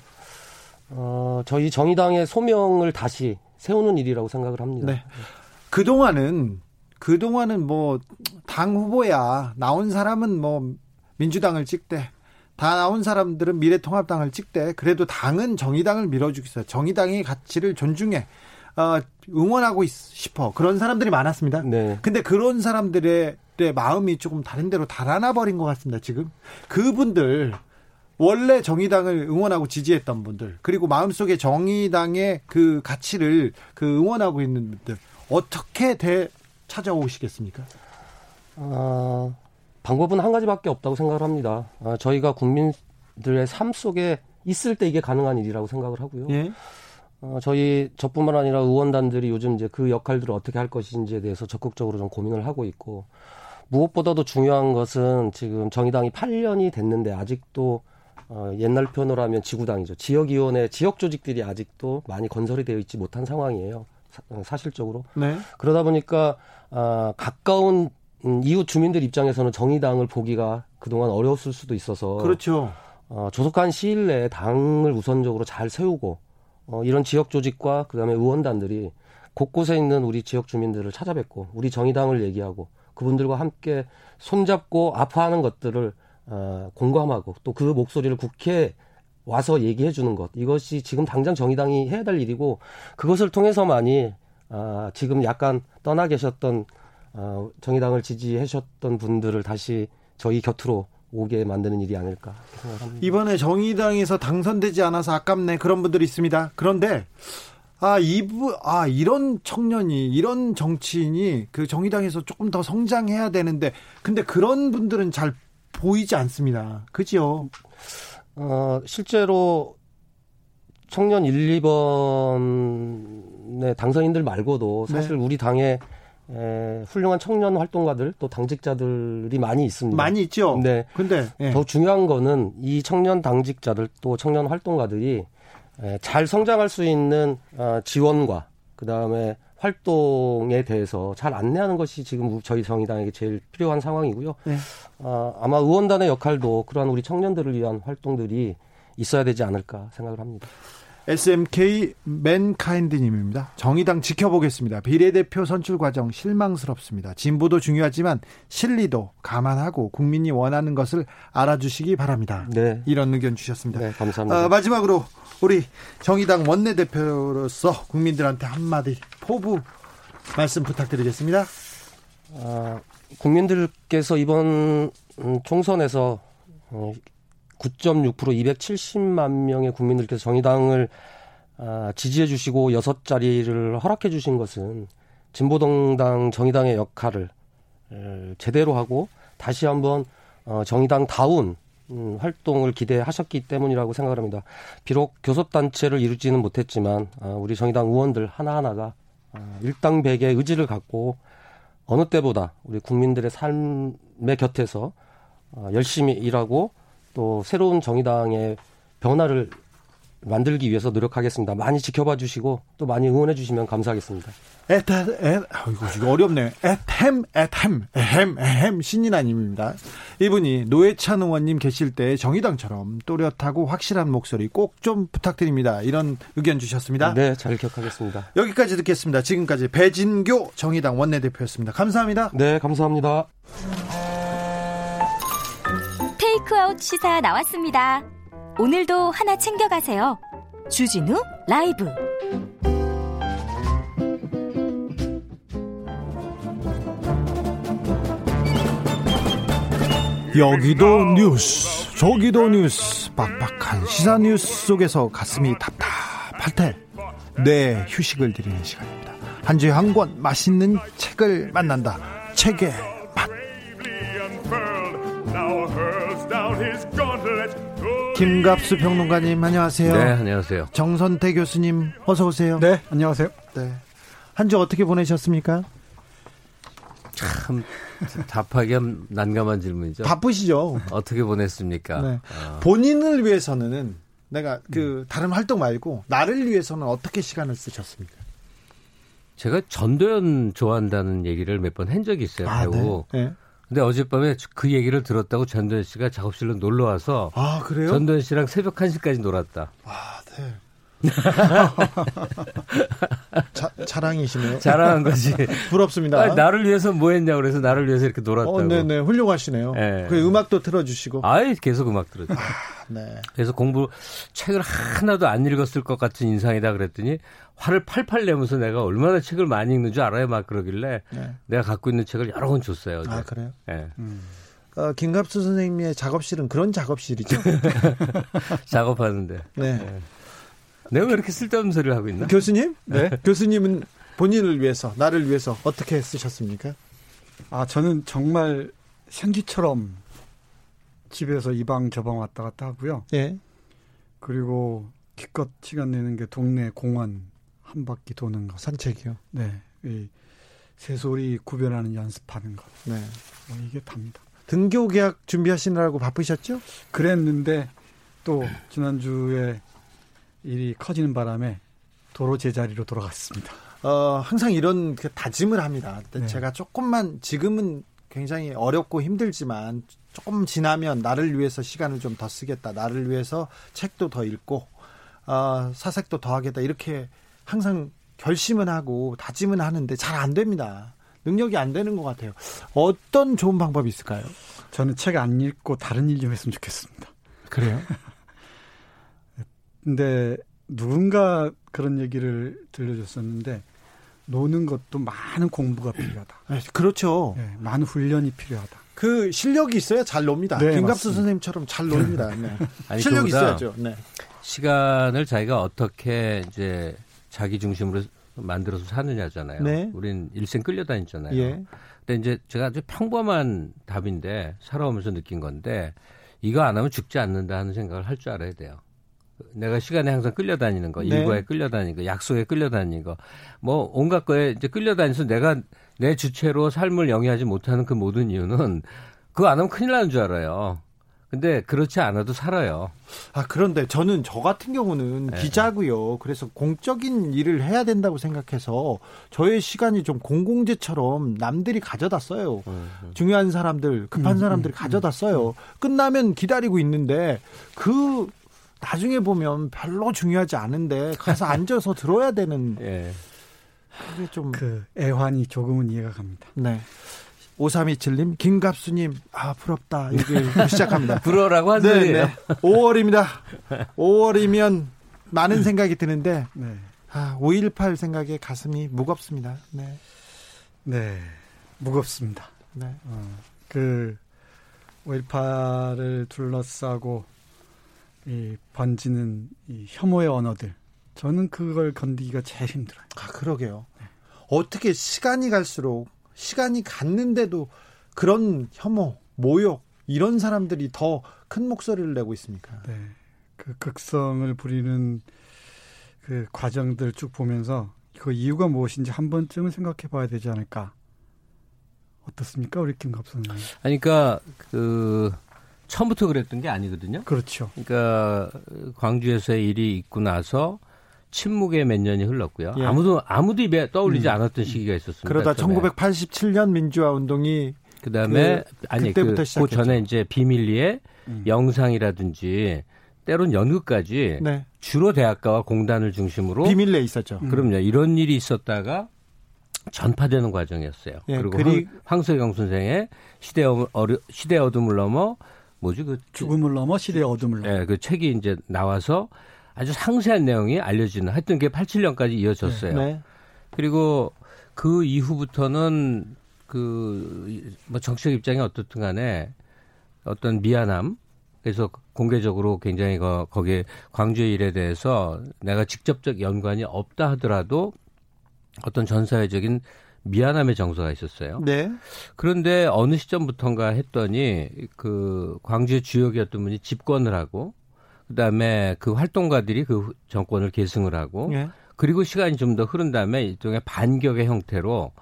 어, 저희 정의당의 소명을 다시 세우는 일이라고 생각을 합니다. 네. 그동안은 그동안은 뭐 당 후보야 나온 사람은 뭐 민주당을 찍되 다 나온 사람들은 미래통합당을 찍되 그래도 당은 정의당을 밀어주겠어요. 정의당의 가치를 존중해. 어, 응원하고 싶어. 그런 사람들이 많았습니다. 네. 근데 그런 사람들의 마음이 조금 다른 데로 달아나 버린 것 같습니다. 지금 그분들 원래 정의당을 응원하고 지지했던 분들 그리고 마음속에 정의당의 그 가치를 그 응원하고 있는 분들 어떻게 대 찾아오시겠습니까? 어, 방법은 한 가지밖에 없다고 생각을 합니다. 어, 저희가 국민들의 삶 속에 있을 때 이게 가능한 일이라고 생각을 하고요. 예? 어, 저희 저뿐만 아니라 의원단들이 요즘 이제 그 역할들을 어떻게 할 것인지에 대해서 적극적으로 좀 고민을 하고 있고 무엇보다도 중요한 것은 지금 정의당이 8년이 됐는데 아직도 어, 옛날 표현으로 하면 지구당이죠. 지역위원회, 지역 조직들이 아직도 많이 건설이 되어 있지 못한 상황이에요. 사, 실적으로 네. 그러다 보니까 어, 가까운 음, 이웃 주민들 입장에서는 정의당을 보기가 그동안 어려웠을 수도 있어서 그렇죠. 어, 조속한 시일 내에 당을 우선적으로 잘 세우고 어, 이런 지역 조직과 그다음에 의원단들이 곳곳에 있는 우리 지역 주민들을 찾아뵙고 우리 정의당을 얘기하고 그분들과 함께 손잡고 아파하는 것들을 어, 공감하고 또 그 목소리를 국회에 와서 얘기해 주는 것 이것이 지금 당장 정의당이 해야 될 일이고 그것을 통해서만이 어, 지금 약간 떠나 계셨던 어, 정의당을 지지해 주셨던 분들을 다시 저희 곁으로 오게 만드는 일이 아닐까 생각합니다. 이번에 정의당에서 당선되지 않아서 아깝네 그런 분들이 있습니다. 그런데 아 이부 아 이런 청년이 이런 정치인이 그 정의당에서 조금 더 성장해야 되는데 근데 그런 분들은 잘 보이지 않습니다. 그죠? 어 실제로 청년 1, 2번의 당선인들 말고도 사실 네. 우리 당에 에, 훌륭한 청년 활동가들 또 당직자들이 많이 있습니다. 많이 있죠. 네. 근데 예. 더 중요한 거는 이 청년 당직자들 또 청년 활동가들이 에, 잘 성장할 수 있는 어, 지원과 그 다음에 활동에 대해서 잘 안내하는 것이 지금 저희 정의당에게 제일 필요한 상황이고요. 네. 어, 아마 의원단의 역할도 그러한 우리 청년들을 위한 활동들이 있어야 되지 않을까 생각을 합니다. SMK 맨카인드님입니다. 정의당 지켜보겠습니다. 비례대표 선출 과정 실망스럽습니다. 진보도 중요하지만 실리도 감안하고 국민이 원하는 것을 알아주시기 바랍니다. 네. 이런 의견 주셨습니다. 네, 감사합니다. 어, 마지막으로 우리 정의당 원내대표로서 국민들한테 한마디 포부 말씀 부탁드리겠습니다. 어, 국민들께서 이번 음, 총선에서 어, 9.6% 270만 명의 국민들께서 정의당을 아, 지지해 주시고 여섯 자리를 허락해 주신 것은 진보동당 정의당의 역할을 제대로 하고 다시 한번 어, 정의당 다운 음, 활동을 기대하셨기 때문이라고 생각을 합니다. 비록 교섭단체를 이루지는 못했지만 아, 우리 정의당 의원들 하나하나가 아, 일당백의 의지를 갖고 어느 때보다 우리 국민들의 삶의 곁에서 어, 열심히 일하고 또 새로운 정의당의 변화를 만들기 위해서 노력하겠습니다. 많이 지켜봐 주시고 또 많이 응원해 주시면 감사하겠습니다. 에타, 에, 아이고, 이거 어렵네. 에템, 에템, 에헴, 에헴, 신인아님입니다. 이분이 노회찬 의원님 계실 때 정의당처럼 또렷하고 확실한 목소리 꼭 좀 부탁드립니다. 이런 의견 주셨습니다. 네, 잘 기억하겠습니다. 여기까지 듣겠습니다. 지금까지 배진교 정의당 원내대표였습니다. 감사합니다. 네, 감사합니다. 테이크아웃 시사 나왔습니다. 오늘도 하나 챙겨가세요. 주진우 라이브. 여기도 뉴스, 저기도 뉴스, 빡빡한 시사 뉴스 속에서 가슴이 답답할 때, 뇌 휴식을 드리는 시간입니다. 한 주에 한 권 맛있는 책을 만난다. 책의 김갑수 평론가님 안녕하세요. 네, 안녕하세요. 정선태 교수님 어서 오세요. 네, 안녕하세요. 네. 한 주 어떻게 보내셨습니까? 참 답하기 난감한 질문이죠. 바쁘시죠. 어떻게 보냈습니까? 네. 어. 본인을 위해서는 내가 그 다른 활동 말고 나를 위해서는 어떻게 시간을 쓰셨습니까? 제가 전도연 좋아한다는 얘기를 몇 번 한 적이 있어요. 아, 배우. 네. 네. 근데 어젯밤에 그 얘기를 들었다고 전도연 씨가 작업실로 놀러 와서 아, 그래요? 전도연 씨랑 새벽 1시까지 놀았다. 아, 네. 자, 자랑이시네요. 자랑한 거지. 부럽습니다. 아니, 나를 위해서 뭐 했냐 그래서 나를 위해서 이렇게 놀았다고. 어, 네네. 훌륭하시네요. 네. 그 음악도 틀어주시고. 아예 계속 음악 들어주고. 아, 네. 그래서 공부, 책을 하나도 안 읽었을 것 같은 인상이다 그랬더니 화를 팔팔 내면서 내가 얼마나 책을 많이 읽는 줄 알아요? 막 그러길래 네. 내가 갖고 있는 책을 여러 권 줬어요. 어제. 아, 그래요? 네. 음. 어, 김갑수 선생님의 작업실은 그런 작업실이죠. 작업하는데. 네. 네. 내가 왜 이렇게 쓸데없는 소리를 하고 있나? 교수님? 네. 교수님은 본인을 위해서, 나를 위해서 어떻게 쓰셨습니까? 아, 저는 정말 생쥐처럼 집에서 이 방 저 방 왔다 갔다 하고요. 예. 그리고 기껏 시간 내는 게 동네 공원 한 바퀴 도는 거. 산책이요? 네. 이 새소리 구별하는 연습하는 거. 네. 뭐 이게 답니다. 등교 계약 준비하시느라고 바쁘셨죠? 그랬는데 또 지난주에 일이 커지는 바람에 도로 제자리로 돌아갔습니다. 어, 항상 이런 그 다짐을 합니다. 네. 제가 조금만 지금은 굉장히 어렵고 힘들지만 조금 지나면 나를 위해서 시간을 좀 더 쓰겠다. 나를 위해서 책도 더 읽고 어, 사색도 더 하겠다. 이렇게 항상 결심은 하고 다짐은 하는데 잘 안 됩니다. 능력이 안 되는 것 같아요. 어떤 좋은 방법이 있을까요? 저는 책 안 읽고 다른 일 좀 했으면 좋겠습니다. 그래요? 근데 누군가 그런 얘기를 들려줬었는데 노는 것도 많은 공부가 필요하다. 네, 그렇죠. 네, 많은 훈련이 필요하다. 그 실력이 있어야 잘 놉니다. 네, 김갑수 선생님처럼 잘 놉니다. 네. 아니, 실력 있어야죠. 네. 시간을 자기가 어떻게 이제 자기 중심으로 만들어서 사느냐잖아요. 네. 우린 일생 끌려다녔잖아요. 예. 근데 이제 제가 아주 평범한 답인데 살아오면서 느낀 건데 이거 안 하면 죽지 않는다 하는 생각을 할 줄 알아야 돼요. 내가 시간에 항상 끌려다니는 거, 네. 일과에 끌려다니는 거, 약속에 끌려다니는 거, 뭐 온갖 거에 이제 끌려다니면서 내가 내 주체로 삶을 영위하지 못하는 그 모든 이유는 그거 안 하면 큰일 나는 줄 알아요. 근데 그렇지 않아도 살아요. 아, 그런데 저는 저 같은 경우는 네. 기자고요. 그래서 공적인 일을 해야 된다고 생각해서 저의 시간이 좀 공공재처럼 남들이 가져다 써요. 음, 음. 중요한 사람들, 급한 음, 사람들이 음, 가져다 써요. 끝나면 기다리고 있는데 그 나중에 보면 별로 중요하지 않은데 가서 앉아서 들어야 되는 예. 그게 좀 그 애환이 조금은 이해가 갑니다. 네. 5327님, 김갑수님, 아, 부럽다. 이게 시작합니다. 부러라고 하는 네, 네. 5월입니다. 5월이면 많은 생각이 드는데, 네. 아, 5.18 생각에 가슴이 무겁습니다. 네. 네. 무겁습니다. 네. 어, 그, 5.18을 둘러싸고 이 번지는 이 혐오의 언어들. 저는 그걸 건디기가 제일 힘들어요. 아, 그러게요. 네. 어떻게 시간이 갈수록 시간이 갔는데도 그런 혐오, 모욕 이런 사람들이 더 큰 목소리를 내고 있습니까? 네. 그 극성을 부리는 그 과정들 쭉 보면서 그 이유가 무엇인지 한 번쯤은 생각해 봐야 되지 않을까. 어떻습니까, 우리 김갑선님? 아니, 그러니까 그 처음부터 그랬던 게 아니거든요. 그렇죠. 그러니까 광주에서의 일이 있고 나서 침묵의 몇 년이 흘렀고요. 예. 아무도 아무도 입에 떠올리지 음. 않았던 시기가 있었습니다. 그러다 처음에. 1987년 민주화 운동이 그다음에 그, 아니 그때부터 그, 그 전에 이제 비밀리에 음. 영상이라든지 때론 연극까지 네. 주로 대학가와 공단을 중심으로 비밀리에 있었죠. 음. 그럼요. 이런 일이 있었다가 전파되는 과정이었어요. 예, 그리고 그리... 황, 석영 선생의 시대 어르, 시대 어둠을 넘어 뭐지 그 죽음을 넘어 시대의 어둠을 넘어. 예, 그 책이 이제 나와서 아주 상세한 내용이 알려지는 하여튼 그게 87년까지 이어졌어요. 네. 네. 그리고 그 이후부터는 그 뭐 정치적 입장이 어떻든 간에 어떤 미안함 그래서 공개적으로 굉장히 거, 거기에 광주의 일에 대해서 내가 직접적 연관이 없다 하더라도 어떤 전사회적인 미안함의 정서가 있었어요. 네. 그런데 어느 시점부터인가 했더니 그 광주의 주역이었던 분이 집권을 하고 그다음에 그 활동가들이 그 정권을 계승을 하고 네. 그리고 시간이 좀 더 흐른 다음에 일종의 반격의 형태로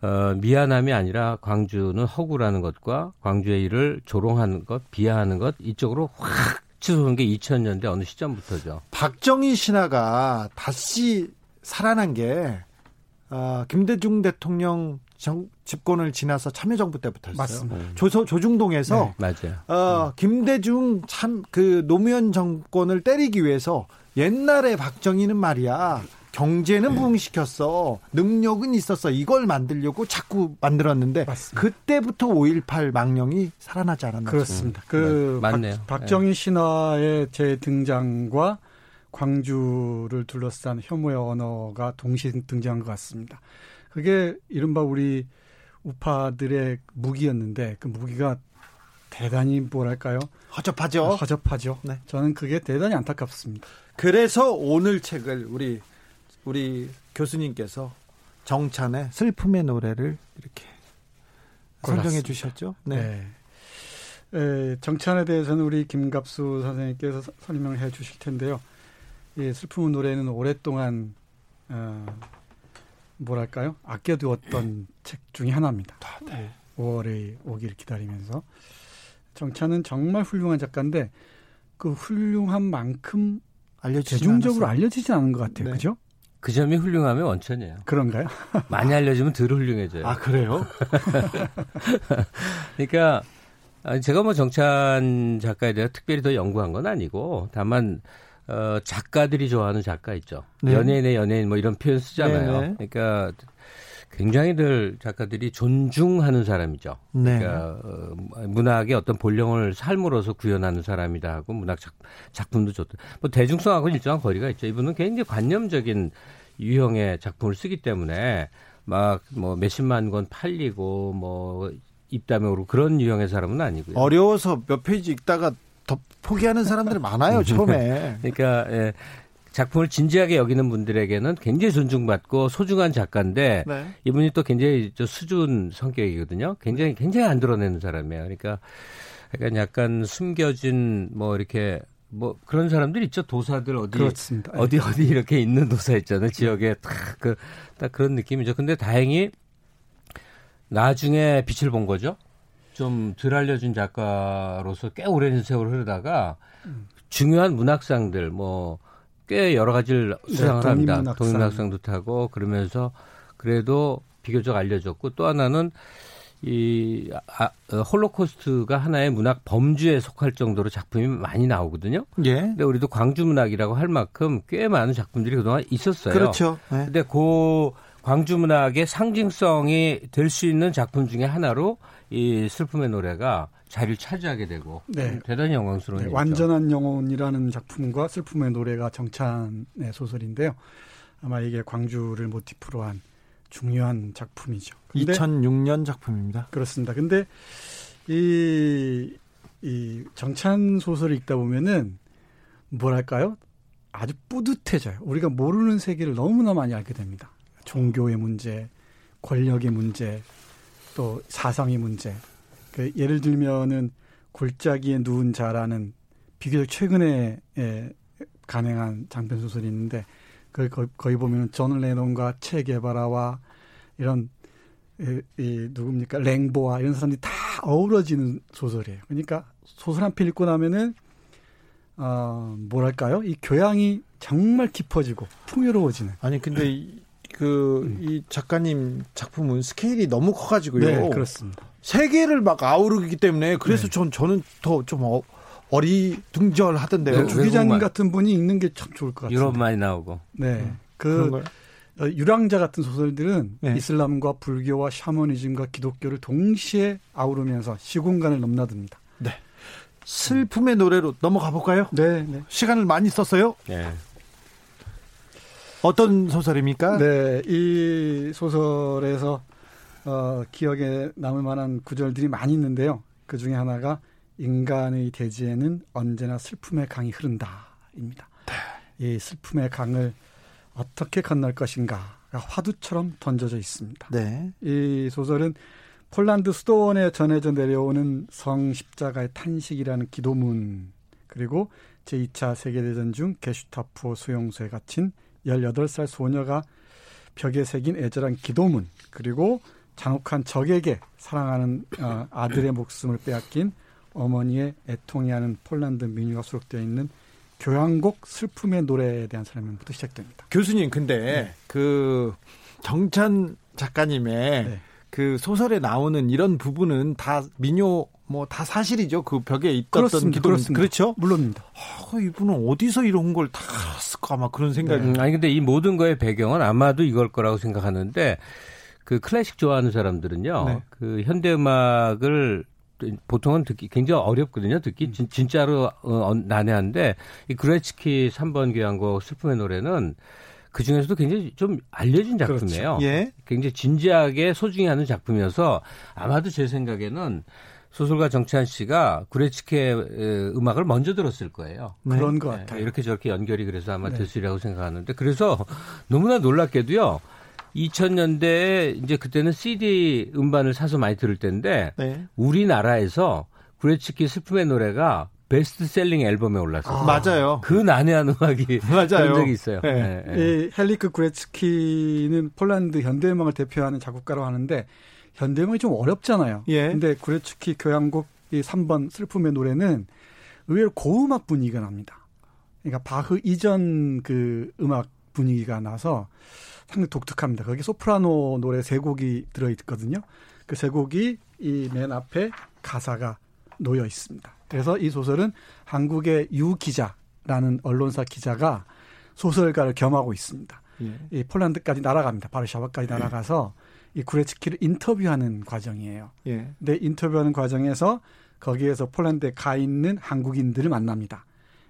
어, 미안함이 아니라 광주는 허구라는 것과 광주의 일을 조롱하는 것, 비하하는 것 이쪽으로 확 치솟은 게 2000년대 어느 시점부터죠. 박정희 신화가 다시 살아난 게 어, 김대중 대통령 정, 집권을 지나서 참여정부 때부터였어요. 맞습니다. 조서, 조중동에서 네, 맞아요. 어, 김대중 참 그 노무현 정권을 때리기 위해서 옛날에 박정희는 말이야 경제는 네. 부흥시켰어 능력은 있었어 이걸 만들려고 자꾸 만들었는데 맞습니다. 그때부터 5.18 망령이 살아나지 않았나 그렇습니다. 그 네, 맞네요. 박, 정희 네. 신화의 재등장과 광주를 둘러싼 혐오의 언어가 동시에 등장한 것 같습니다. 그게 이른바 우리 우파들의 무기였는데 그 무기가 대단히 뭐랄까요? 허접하죠. 아, 허접하죠. 네. 저는 그게 대단히 안타깝습니다. 그래서 오늘 책을 우리 우리 교수님께서 정찬의 슬픔의 노래를 이렇게 선정해 주셨죠. 네. 네. 에, 정찬에 대해서는 우리 김갑수 선생님께서 설명을 해 주실 텐데요. 이 슬픔의 노래는 오랫동안 어, 뭐랄까요 아껴두었던 책 중의 하나입니다. 아, 네. 5월의 오기를 기다리면서 정찬은 정말 훌륭한 작가인데 그 훌륭한 만큼 대중적으로 알려지지 않은 것 같아요. 네. 그죠? 그 점이 훌륭하면 원천이에요. 그런가요? 많이 알려주면 덜 훌륭해져요. 아 그래요? 그러니까 제가 뭐 정찬 작가에 대해 특별히 더 연구한 건 아니고 다만 어, 작가들이 좋아하는 작가 있죠. 네. 연예인의 연예인 뭐 이런 표현 쓰잖아요. 네네. 네. 그러니까 굉장히들 작가들이 존중하는 사람이죠. 네. 그러니까 어, 문학의 어떤 본령을 삶으로서 구현하는 사람이다 하고 문학 작, 작품도 좋다. 뭐 대중성하고 일정한 거리가 있죠. 이분은 굉장히 관념적인 유형의 작품을 쓰기 때문에 막 뭐 몇십만 권 팔리고 뭐 입담에 오르고 그런 유형의 사람은 아니고요. 어려워서 몇 페이지 읽다가 더 포기하는 사람들이 많아요 처음에. 그러니까 예, 작품을 진지하게 여기는 분들에게는 굉장히 존중받고 소중한 작가인데 네. 이분이 또 굉장히 저 수준 성격이거든요. 굉장히 굉장히 안 드러내는 사람이에요. 그러니까 약간 약간 숨겨진 뭐 이렇게 뭐 그런 사람들 있죠 도사들 어디 그렇습니다. 어디 예. 어디 이렇게 있는 도사 있잖아요 지역에 딱그딱 그, 그런 느낌이죠. 근데 다행히 나중에 빛을 본 거죠. 좀 덜 알려진 작가로서 꽤 오랜 세월 흐르다가 음. 중요한 문학상들 뭐 꽤 여러 가지를 네, 수상을 네, 합니다. 독립문학상. 도 타고 그러면서 그래도 비교적 알려졌고 또 하나는 이 아, 어, 홀로코스트가 하나의 문학 범주에 속할 정도로 작품이 많이 나오거든요. 예. 근데 우리도 광주 문학이라고 할 만큼 꽤 많은 작품들이 그동안 있었어요. 그렇죠. 네. 근데 그 광주 문학의 상징성이 될 수 있는 작품 중에 하나로 이 슬픔의 노래가 자리를 차지하게 되고 네. 대단히 영광스러운 네, 완전한 영혼이라는 작품과 슬픔의 노래가 정찬의 소설인데요. 아마 이게 광주를 모티프로 한 중요한 작품이죠. 2006년 작품입니다. 그렇습니다. 근데 이, 이 정찬 소설을 읽다 보면은 뭐랄까요? 아주 뿌듯해져요. 우리가 모르는 세계를 너무나 많이 알게 됩니다. 종교의 문제, 권력의 문제, 또 사상의 문제. 그 예를 들면은 골짜기에 누운 자라는 비교적 최근에 에, 간행한 장편 소설이 있는데 그 거기, 거기 보면 존 레논과 체 게바라와 이런 이, 이 누굽니까 랭보와 이런 사람들이 다 어우러지는 소설이에요. 그러니까 소설 한 편 읽고 나면은 어, 뭐랄까요? 이 교양이 정말 깊어지고 풍요로워지는. 아니 근데 이, 그, 음. 이 작가님 작품은 스케일이 너무 커가지고요. 네, 그렇습니다. 세계를 막 아우르기 때문에 그래서 네. 전, 저는 더좀 어, 어리둥절하던데요. 네, 주 기자님 같은 분이 읽는 게 참 좋을 것 같아요. 유럽 많이 나오고. 네. 음, 그 어, 유랑자 같은 소설들은 네. 이슬람과 불교와 샤머니즘과 기독교를 동시에 아우르면서 시공간을 넘나듭니다. 네. 슬픔의 노래로 넘어가 볼까요? 네, 네. 시간을 많이 썼어요? 네. 어떤 소설입니까? 네, 이 소설에서 어, 기억에 남을 만한 구절들이 많이 있는데요. 그 중에 하나가 인간의 대지에는 언제나 슬픔의 강이 흐른다입니다. 네. 이 슬픔의 강을 어떻게 건널 것인가가 화두처럼 던져져 있습니다. 네. 이 소설은 폴란드 수도원에 전해져 내려오는 성 십자가의 탄식이라는 기도문 그리고 제2차 세계대전 중 게슈타포 수용소에 갇힌 18살 소녀가 벽에 새긴 애절한 기도문 그리고 잔혹한 적에게 사랑하는 어, 아들의 목숨을 빼앗긴 어머니의 애통해 하는 폴란드 민요가 수록되어 있는 교향곡 슬픔의 노래에 대한 설명부터 시작됩니다. 교수님, 근데 네. 그 정찬 작가님의 네. 그 소설에 나오는 이런 부분은 다 민요 뭐 다 사실이죠. 그 벽에 있던 기도 그렇죠? 물론입니다. 아, 이분은 어디서 이런 걸 다 알았을까 아마 그런 생각이. 네. 음, 아니 근데 이 모든 거의 배경은 아마도 이걸 거라고 생각하는데 그 클래식 좋아하는 사람들은요. 네. 그 현대 음악을 보통은 듣기 굉장히 어렵거든요. 듣기 음. 진, 진짜로 어, 어, 난해한데 이 그레츠키 3번 교향곡 슬픔의 노래는 그 중에서도 굉장히 좀 알려진 그렇죠. 작품이에요. 그렇죠. 예. 굉장히 진지하게 소중히 하는 작품이어서 아마도 제 생각에는 소설가 정찬 씨가 구레츠키의 음악을 먼저 들었을 거예요. 네. 그런 것 네. 같아요. 이렇게 저렇게 연결이 그래서 아마 네. 됐으리라고 생각하는데 그래서 너무나 놀랍게도요. 2000년대에 이제 그때는 CD 음반을 사서 많이 들을 때인데 네. 우리나라에서 구레츠키 슬픔의 노래가 베스트셀링 앨범에 올랐어요. 아, 맞아요. 그 난해한 음악이 맞아요. 적이 있어요. 네. 네, 네. 이 헬리크 구레츠키는 폴란드 현대음악을 대표하는 작곡가로 하는데 현대음악이 좀 어렵잖아요. 예. 근데 구레츠키 교향곡 이 3번 슬픔의 노래는 의외로 고음악 분위기가 납니다. 그러니까 바흐 이전 그 음악 분위기가 나서 상당히 독특합니다. 거기 소프라노 노래 세 곡이 들어 있거든요. 그 세 곡이 이 맨 앞에 가사가 놓여 있습니다. 그래서 이 소설은 한국의 유 기자라는 언론사 기자가 소설가를 겸하고 있습니다. 예. 이 폴란드까지 날아갑니다. 바르샤바까지 날아가서 이 구레츠키를 인터뷰하는 과정이에요. 예. 근데 인터뷰하는 과정에서 거기에서 폴란드에 가 있는 한국인들을 만납니다.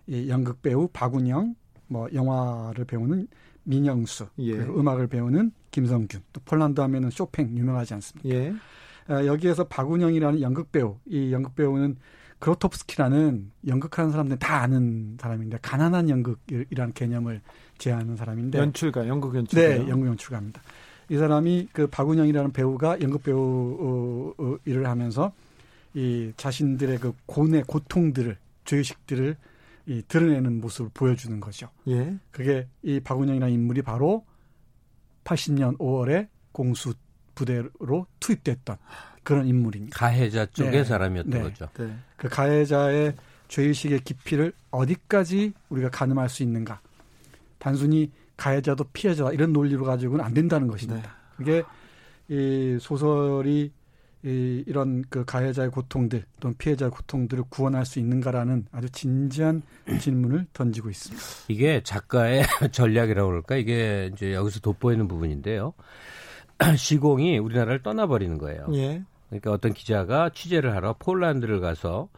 이 연극 배우 박운영, 뭐 영화를 배우는 민영수, 예. 그리고 음악을 배우는 김성균, 또 폴란드 하면은 쇼팽 유명하지 않습니까? 예. 어, 여기에서 박운영이라는 연극 배우, 이 연극 배우는 그로토프스키라는 연극하는 사람들 다 아는 사람인데 가난한 연극이라는 개념을 제안하는 사람인데 연출가, 연극 연출가. 네, 연극 연출가입니다. 이 사람이 그 박운영이라는 배우가 연극 배우 어, 어, 일을 하면서 이 자신들의 그 고뇌, 고통들을 죄의식들을 이 드러내는 모습을 보여주는 거죠. 예. 그게 이 박운영이라는 인물이 바로 80년 5월에 공수 부대로 투입됐던 그런 인물입니다. 가해자 쪽의 네. 사람이었던 네. 거죠. 네. 그 가해자의 죄의식의 깊이를 어디까지 우리가 가늠할 수 있는가. 단순히 가해자도 피해자다 이런 논리로 가지고는 안 된다는 것입니다. 네. 그게 이 소설이 이 이런 그 가해자의 고통들 또는 피해자의 고통들을 구원할 수 있는가라는 아주 진지한 질문을 던지고 있습니다. 이게 작가의 전략이라고 그럴까? 이게 이제 여기서 돋보이는 부분인데요. 시공이 우리나라를 떠나버리는 거예요. 예. 그러니까 어떤 기자가 취재를 하러 폴란드를 가서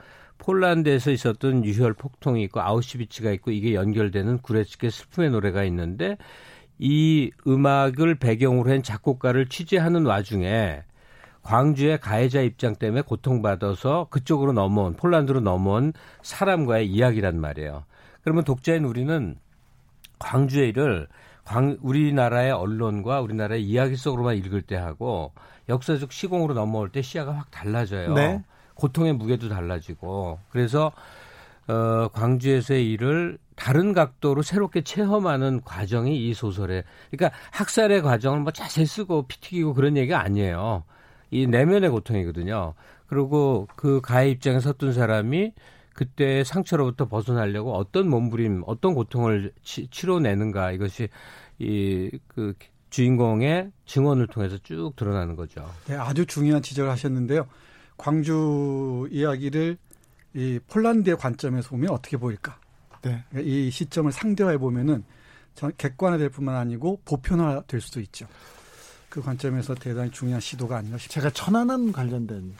폴란드에서 있었던 유혈 폭통이 있고 아우슈비츠가 있고 이게 연결되는 구레츠의 슬픔의 노래가 있는데 이 음악을 배경으로 한 작곡가를 취재하는 와중에 광주의 가해자 입장 때문에 고통받아서 그쪽으로 넘어온 폴란드로 넘어온 사람과의 이야기란 말이에요. 그러면 독자인 우리는 광주의 일을 광, 우리나라의 언론과 우리나라의 이야기 속으로만 읽을 때 하고 역사적 시공으로 넘어올 때 시야가 확 달라져요. 네. 고통의 무게도 달라지고 그래서 어, 광주에서의 일을 다른 각도로 새롭게 체험하는 과정이 이 소설에 그러니까 학살의 과정을 뭐 자세히 쓰고 피튀기고 그런 얘기가 아니에요. 이 내면의 고통이거든요. 그리고 그 가해 입장에 섰던 사람이 그때 상처로부터 벗어나려고 어떤 몸부림, 어떤 고통을 치, 치러내는가 이것이 이 그 주인공의 증언을 통해서 쭉 드러나는 거죠. 네, 아주 중요한 지적을 하셨는데요. 광주 이야기를 이 폴란드의 관점에서 보면 어떻게 보일까? 네. 그러니까 이 시점을 상대화해 보면은 객관화될 뿐만 아니고 보편화될 수도 있죠. 그 관점에서 대단히 중요한 시도가 아닌가 싶습니다. 제가 천안함 관련된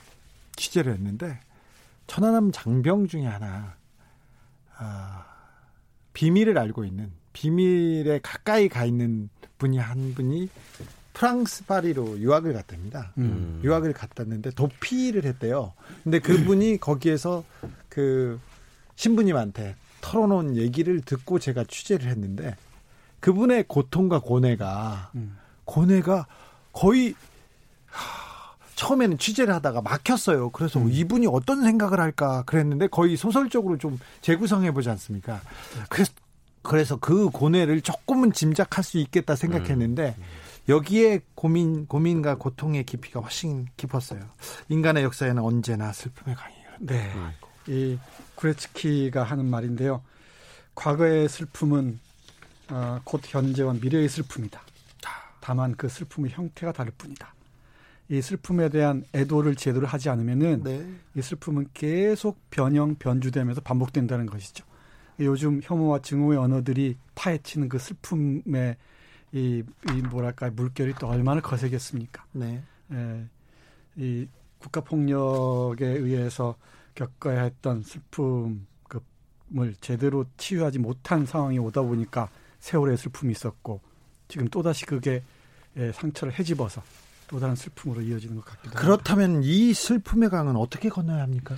취재를 했는데 천안함 장병 중에 하나 아, 비밀을 알고 있는 비밀에 가까이 가 있는 분이 한 분이 프랑스 파리로 유학을 갔답니다. 음. 유학을 갔다는데 도피를 했대요. 근데 그분이 거기에서 그 신부님한테 털어놓은 얘기를 듣고 제가 취재를 했는데 그분의 고통과 고뇌가 음. 고뇌가 거의 하, 처음에는 취재를 하다가 막혔어요. 그래서 음. 이분이 어떤 생각을 할까 그랬는데 거의 소설적으로 좀 재구성해 보지 않습니까? 그래서 그래서 그 고뇌를 조금은 짐작할 수 있겠다 생각했는데 음. 여기에 고민 고민과 고통의 깊이가 훨씬 깊었어요. 인간의 역사에는 언제나 슬픔의 강이 네. 이 구레츠키가 하는 말인데요. 과거의 슬픔은 어, 곧 현재와 미래의 슬픔이다. 다만 그 슬픔의 형태가 다를 뿐이다. 이 슬픔에 대한 애도를 제대로 하지 않으면은 네. 이 슬픔은 계속 변형 변주되면서 반복된다는 것이죠. 요즘 혐오와 증오의 언어들이 파헤치는 그 슬픔의 이, 이 뭐랄까 물결이 또 얼마나 거세겠습니까? 네. 예, 이 국가 폭력에 의해서 겪어야 했던 슬픔을 제대로 치유하지 못한 상황이 오다 보니까 세월의 슬픔이 있었고 지금 또 다시 그게 예, 상처를 헤집어서 또 다른 슬픔으로 이어지는 것 같기도 합니다. 그렇다면 이 슬픔의 강은 어떻게 건너야 합니까?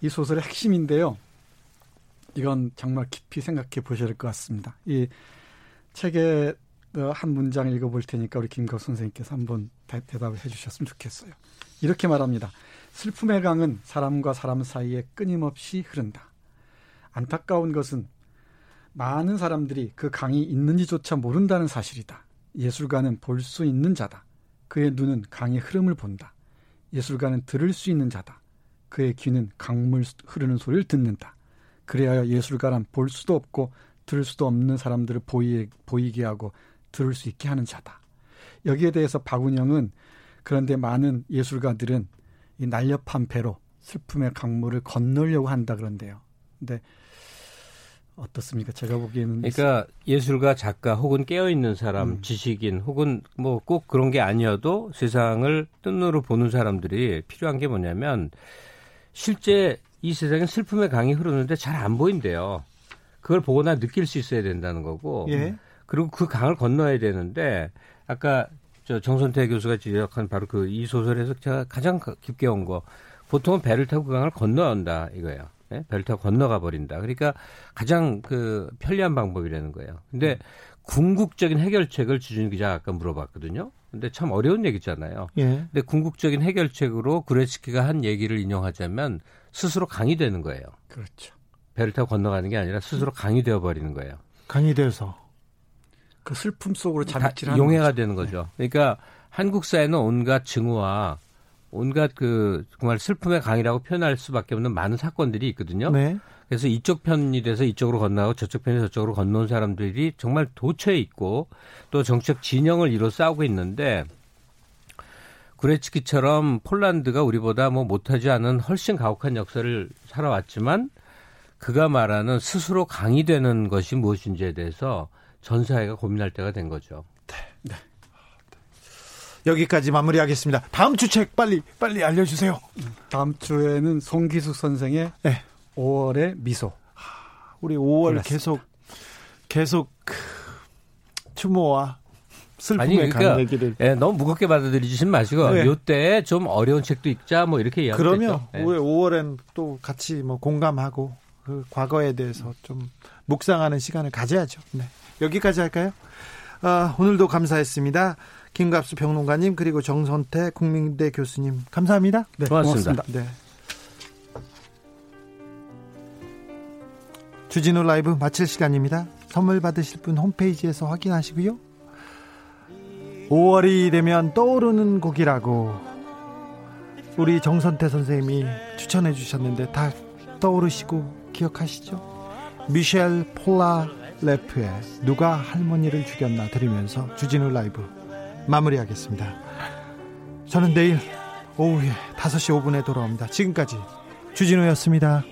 이 소설의 핵심인데요. 이건 정말 깊이 생각해 보셔야 될 것 같습니다. 이 책의 한 문장 읽어볼 테니까 우리 김각 선생님께서 한번 대, 답을 해주셨으면 좋겠어요. 이렇게 말합니다. 슬픔의 강은 사람과 사람 사이에 끊임없이 흐른다. 안타까운 것은 많은 사람들이 그 강이 있는지조차 모른다는 사실이다. 예술가는 볼 수 있는 자다. 그의 눈은 강의 흐름을 본다. 예술가는 들을 수 있는 자다. 그의 귀는 강물 흐르는 소리를 듣는다. 그래야 예술가란 볼 수도 없고 들을 수도 없는 사람들을 보이, 보이게 하고 들을 수 있게 하는 자다. 여기에 대해서 박운영은 그런데 많은 예술가들은 이 날렵한 배로 슬픔의 강물을 건너려고 한다 그런데요. 근데 어떻습니까? 제가 보기에는 그러니까 예술가, 작가 혹은 깨어 있는 사람, 음. 지식인 혹은 뭐 꼭 그런 게 아니어도 세상을 뜬으로 보는 사람들이 필요한 게 뭐냐면 실제 이 세상에 슬픔의 강이 흐르는데 잘 안 보인대요. 그걸 보거나 느낄 수 있어야 된다는 거고. 예. 그리고 그 강을 건너야 되는데 아까 저 정선태 교수가 지적한 바로 그 이 소설에서 제가 가장 깊게 온 거 보통은 배를 타고 그 강을 건너온다 이거예요. 네? 배를 타고 건너가 버린다. 그러니까 가장 그 편리한 방법이라는 거예요. 근데 궁극적인 해결책을 주준 기자가 아까 물어봤거든요. 근데 참 어려운 얘기잖아요. 예. 근데 궁극적인 해결책으로 구레츠키가 한 얘기를 인용하자면 스스로 강이 되는 거예요. 그렇죠. 배를 타고 건너가는 게 아니라 스스로 강이 되어 버리는 거예요. 강이 돼서 그 슬픔 속으로 자백질하는 용해가 거죠. 되는 거죠. 네. 그러니까 한국 사회는 온갖 증오와 온갖 그 정말 슬픔의 강이라고 표현할 수밖에 없는 많은 사건들이 있거든요. 네. 그래서 이쪽 편이 돼서 이쪽으로 건너고 저쪽 편이 저쪽으로 건너온 사람들이 정말 도처에 있고 또 정책 진영을 이뤄 싸우고 있는데 구레츠키처럼 폴란드가 우리보다 뭐 못하지 않은 훨씬 가혹한 역사를 살아왔지만 그가 말하는 스스로 강의되는 것이 무엇인지에 대해서 전 사회가 고민할 때가 된 거죠. 네. 네. 여기까지 마무리하겠습니다. 다음 주 책 빨리 빨리 알려주세요. 다음 주에는 송기숙 선생의 네. 5월의 미소. 우리 5월 골랐습니다. 계속 계속 그 추모와 아니, 그러니까, 얘기를. 예, 너무 무겁게 받아들이지 마시고 네. 요때 좀 어려운 책도 읽자 뭐 이렇게 이야기했죠. 그러면 네. 5월엔 또 같이 뭐 공감하고 그 과거에 대해서 좀 묵상하는 시간을 가져야죠. 네. 여기까지 할까요? 아, 오늘도 감사했습니다. 김갑수 평론가님 그리고 정선태 국민대 교수님 감사합니다. 네, 고맙습니다. 고맙습니다. 네. 주진우 라이브 마칠 시간입니다. 선물 받으실 분 홈페이지에서 확인하시고요. 5월이 되면 떠오르는 곡이라고 우리 정선태 선생님이 추천해 주셨는데 다 떠오르시고 기억하시죠? 미셸 폴라 레프의 누가 할머니를 죽였나 들으면서 주진우 라이브 마무리하겠습니다. 저는 내일 오후에 5시 5분에 돌아옵니다. 지금까지 주진우였습니다.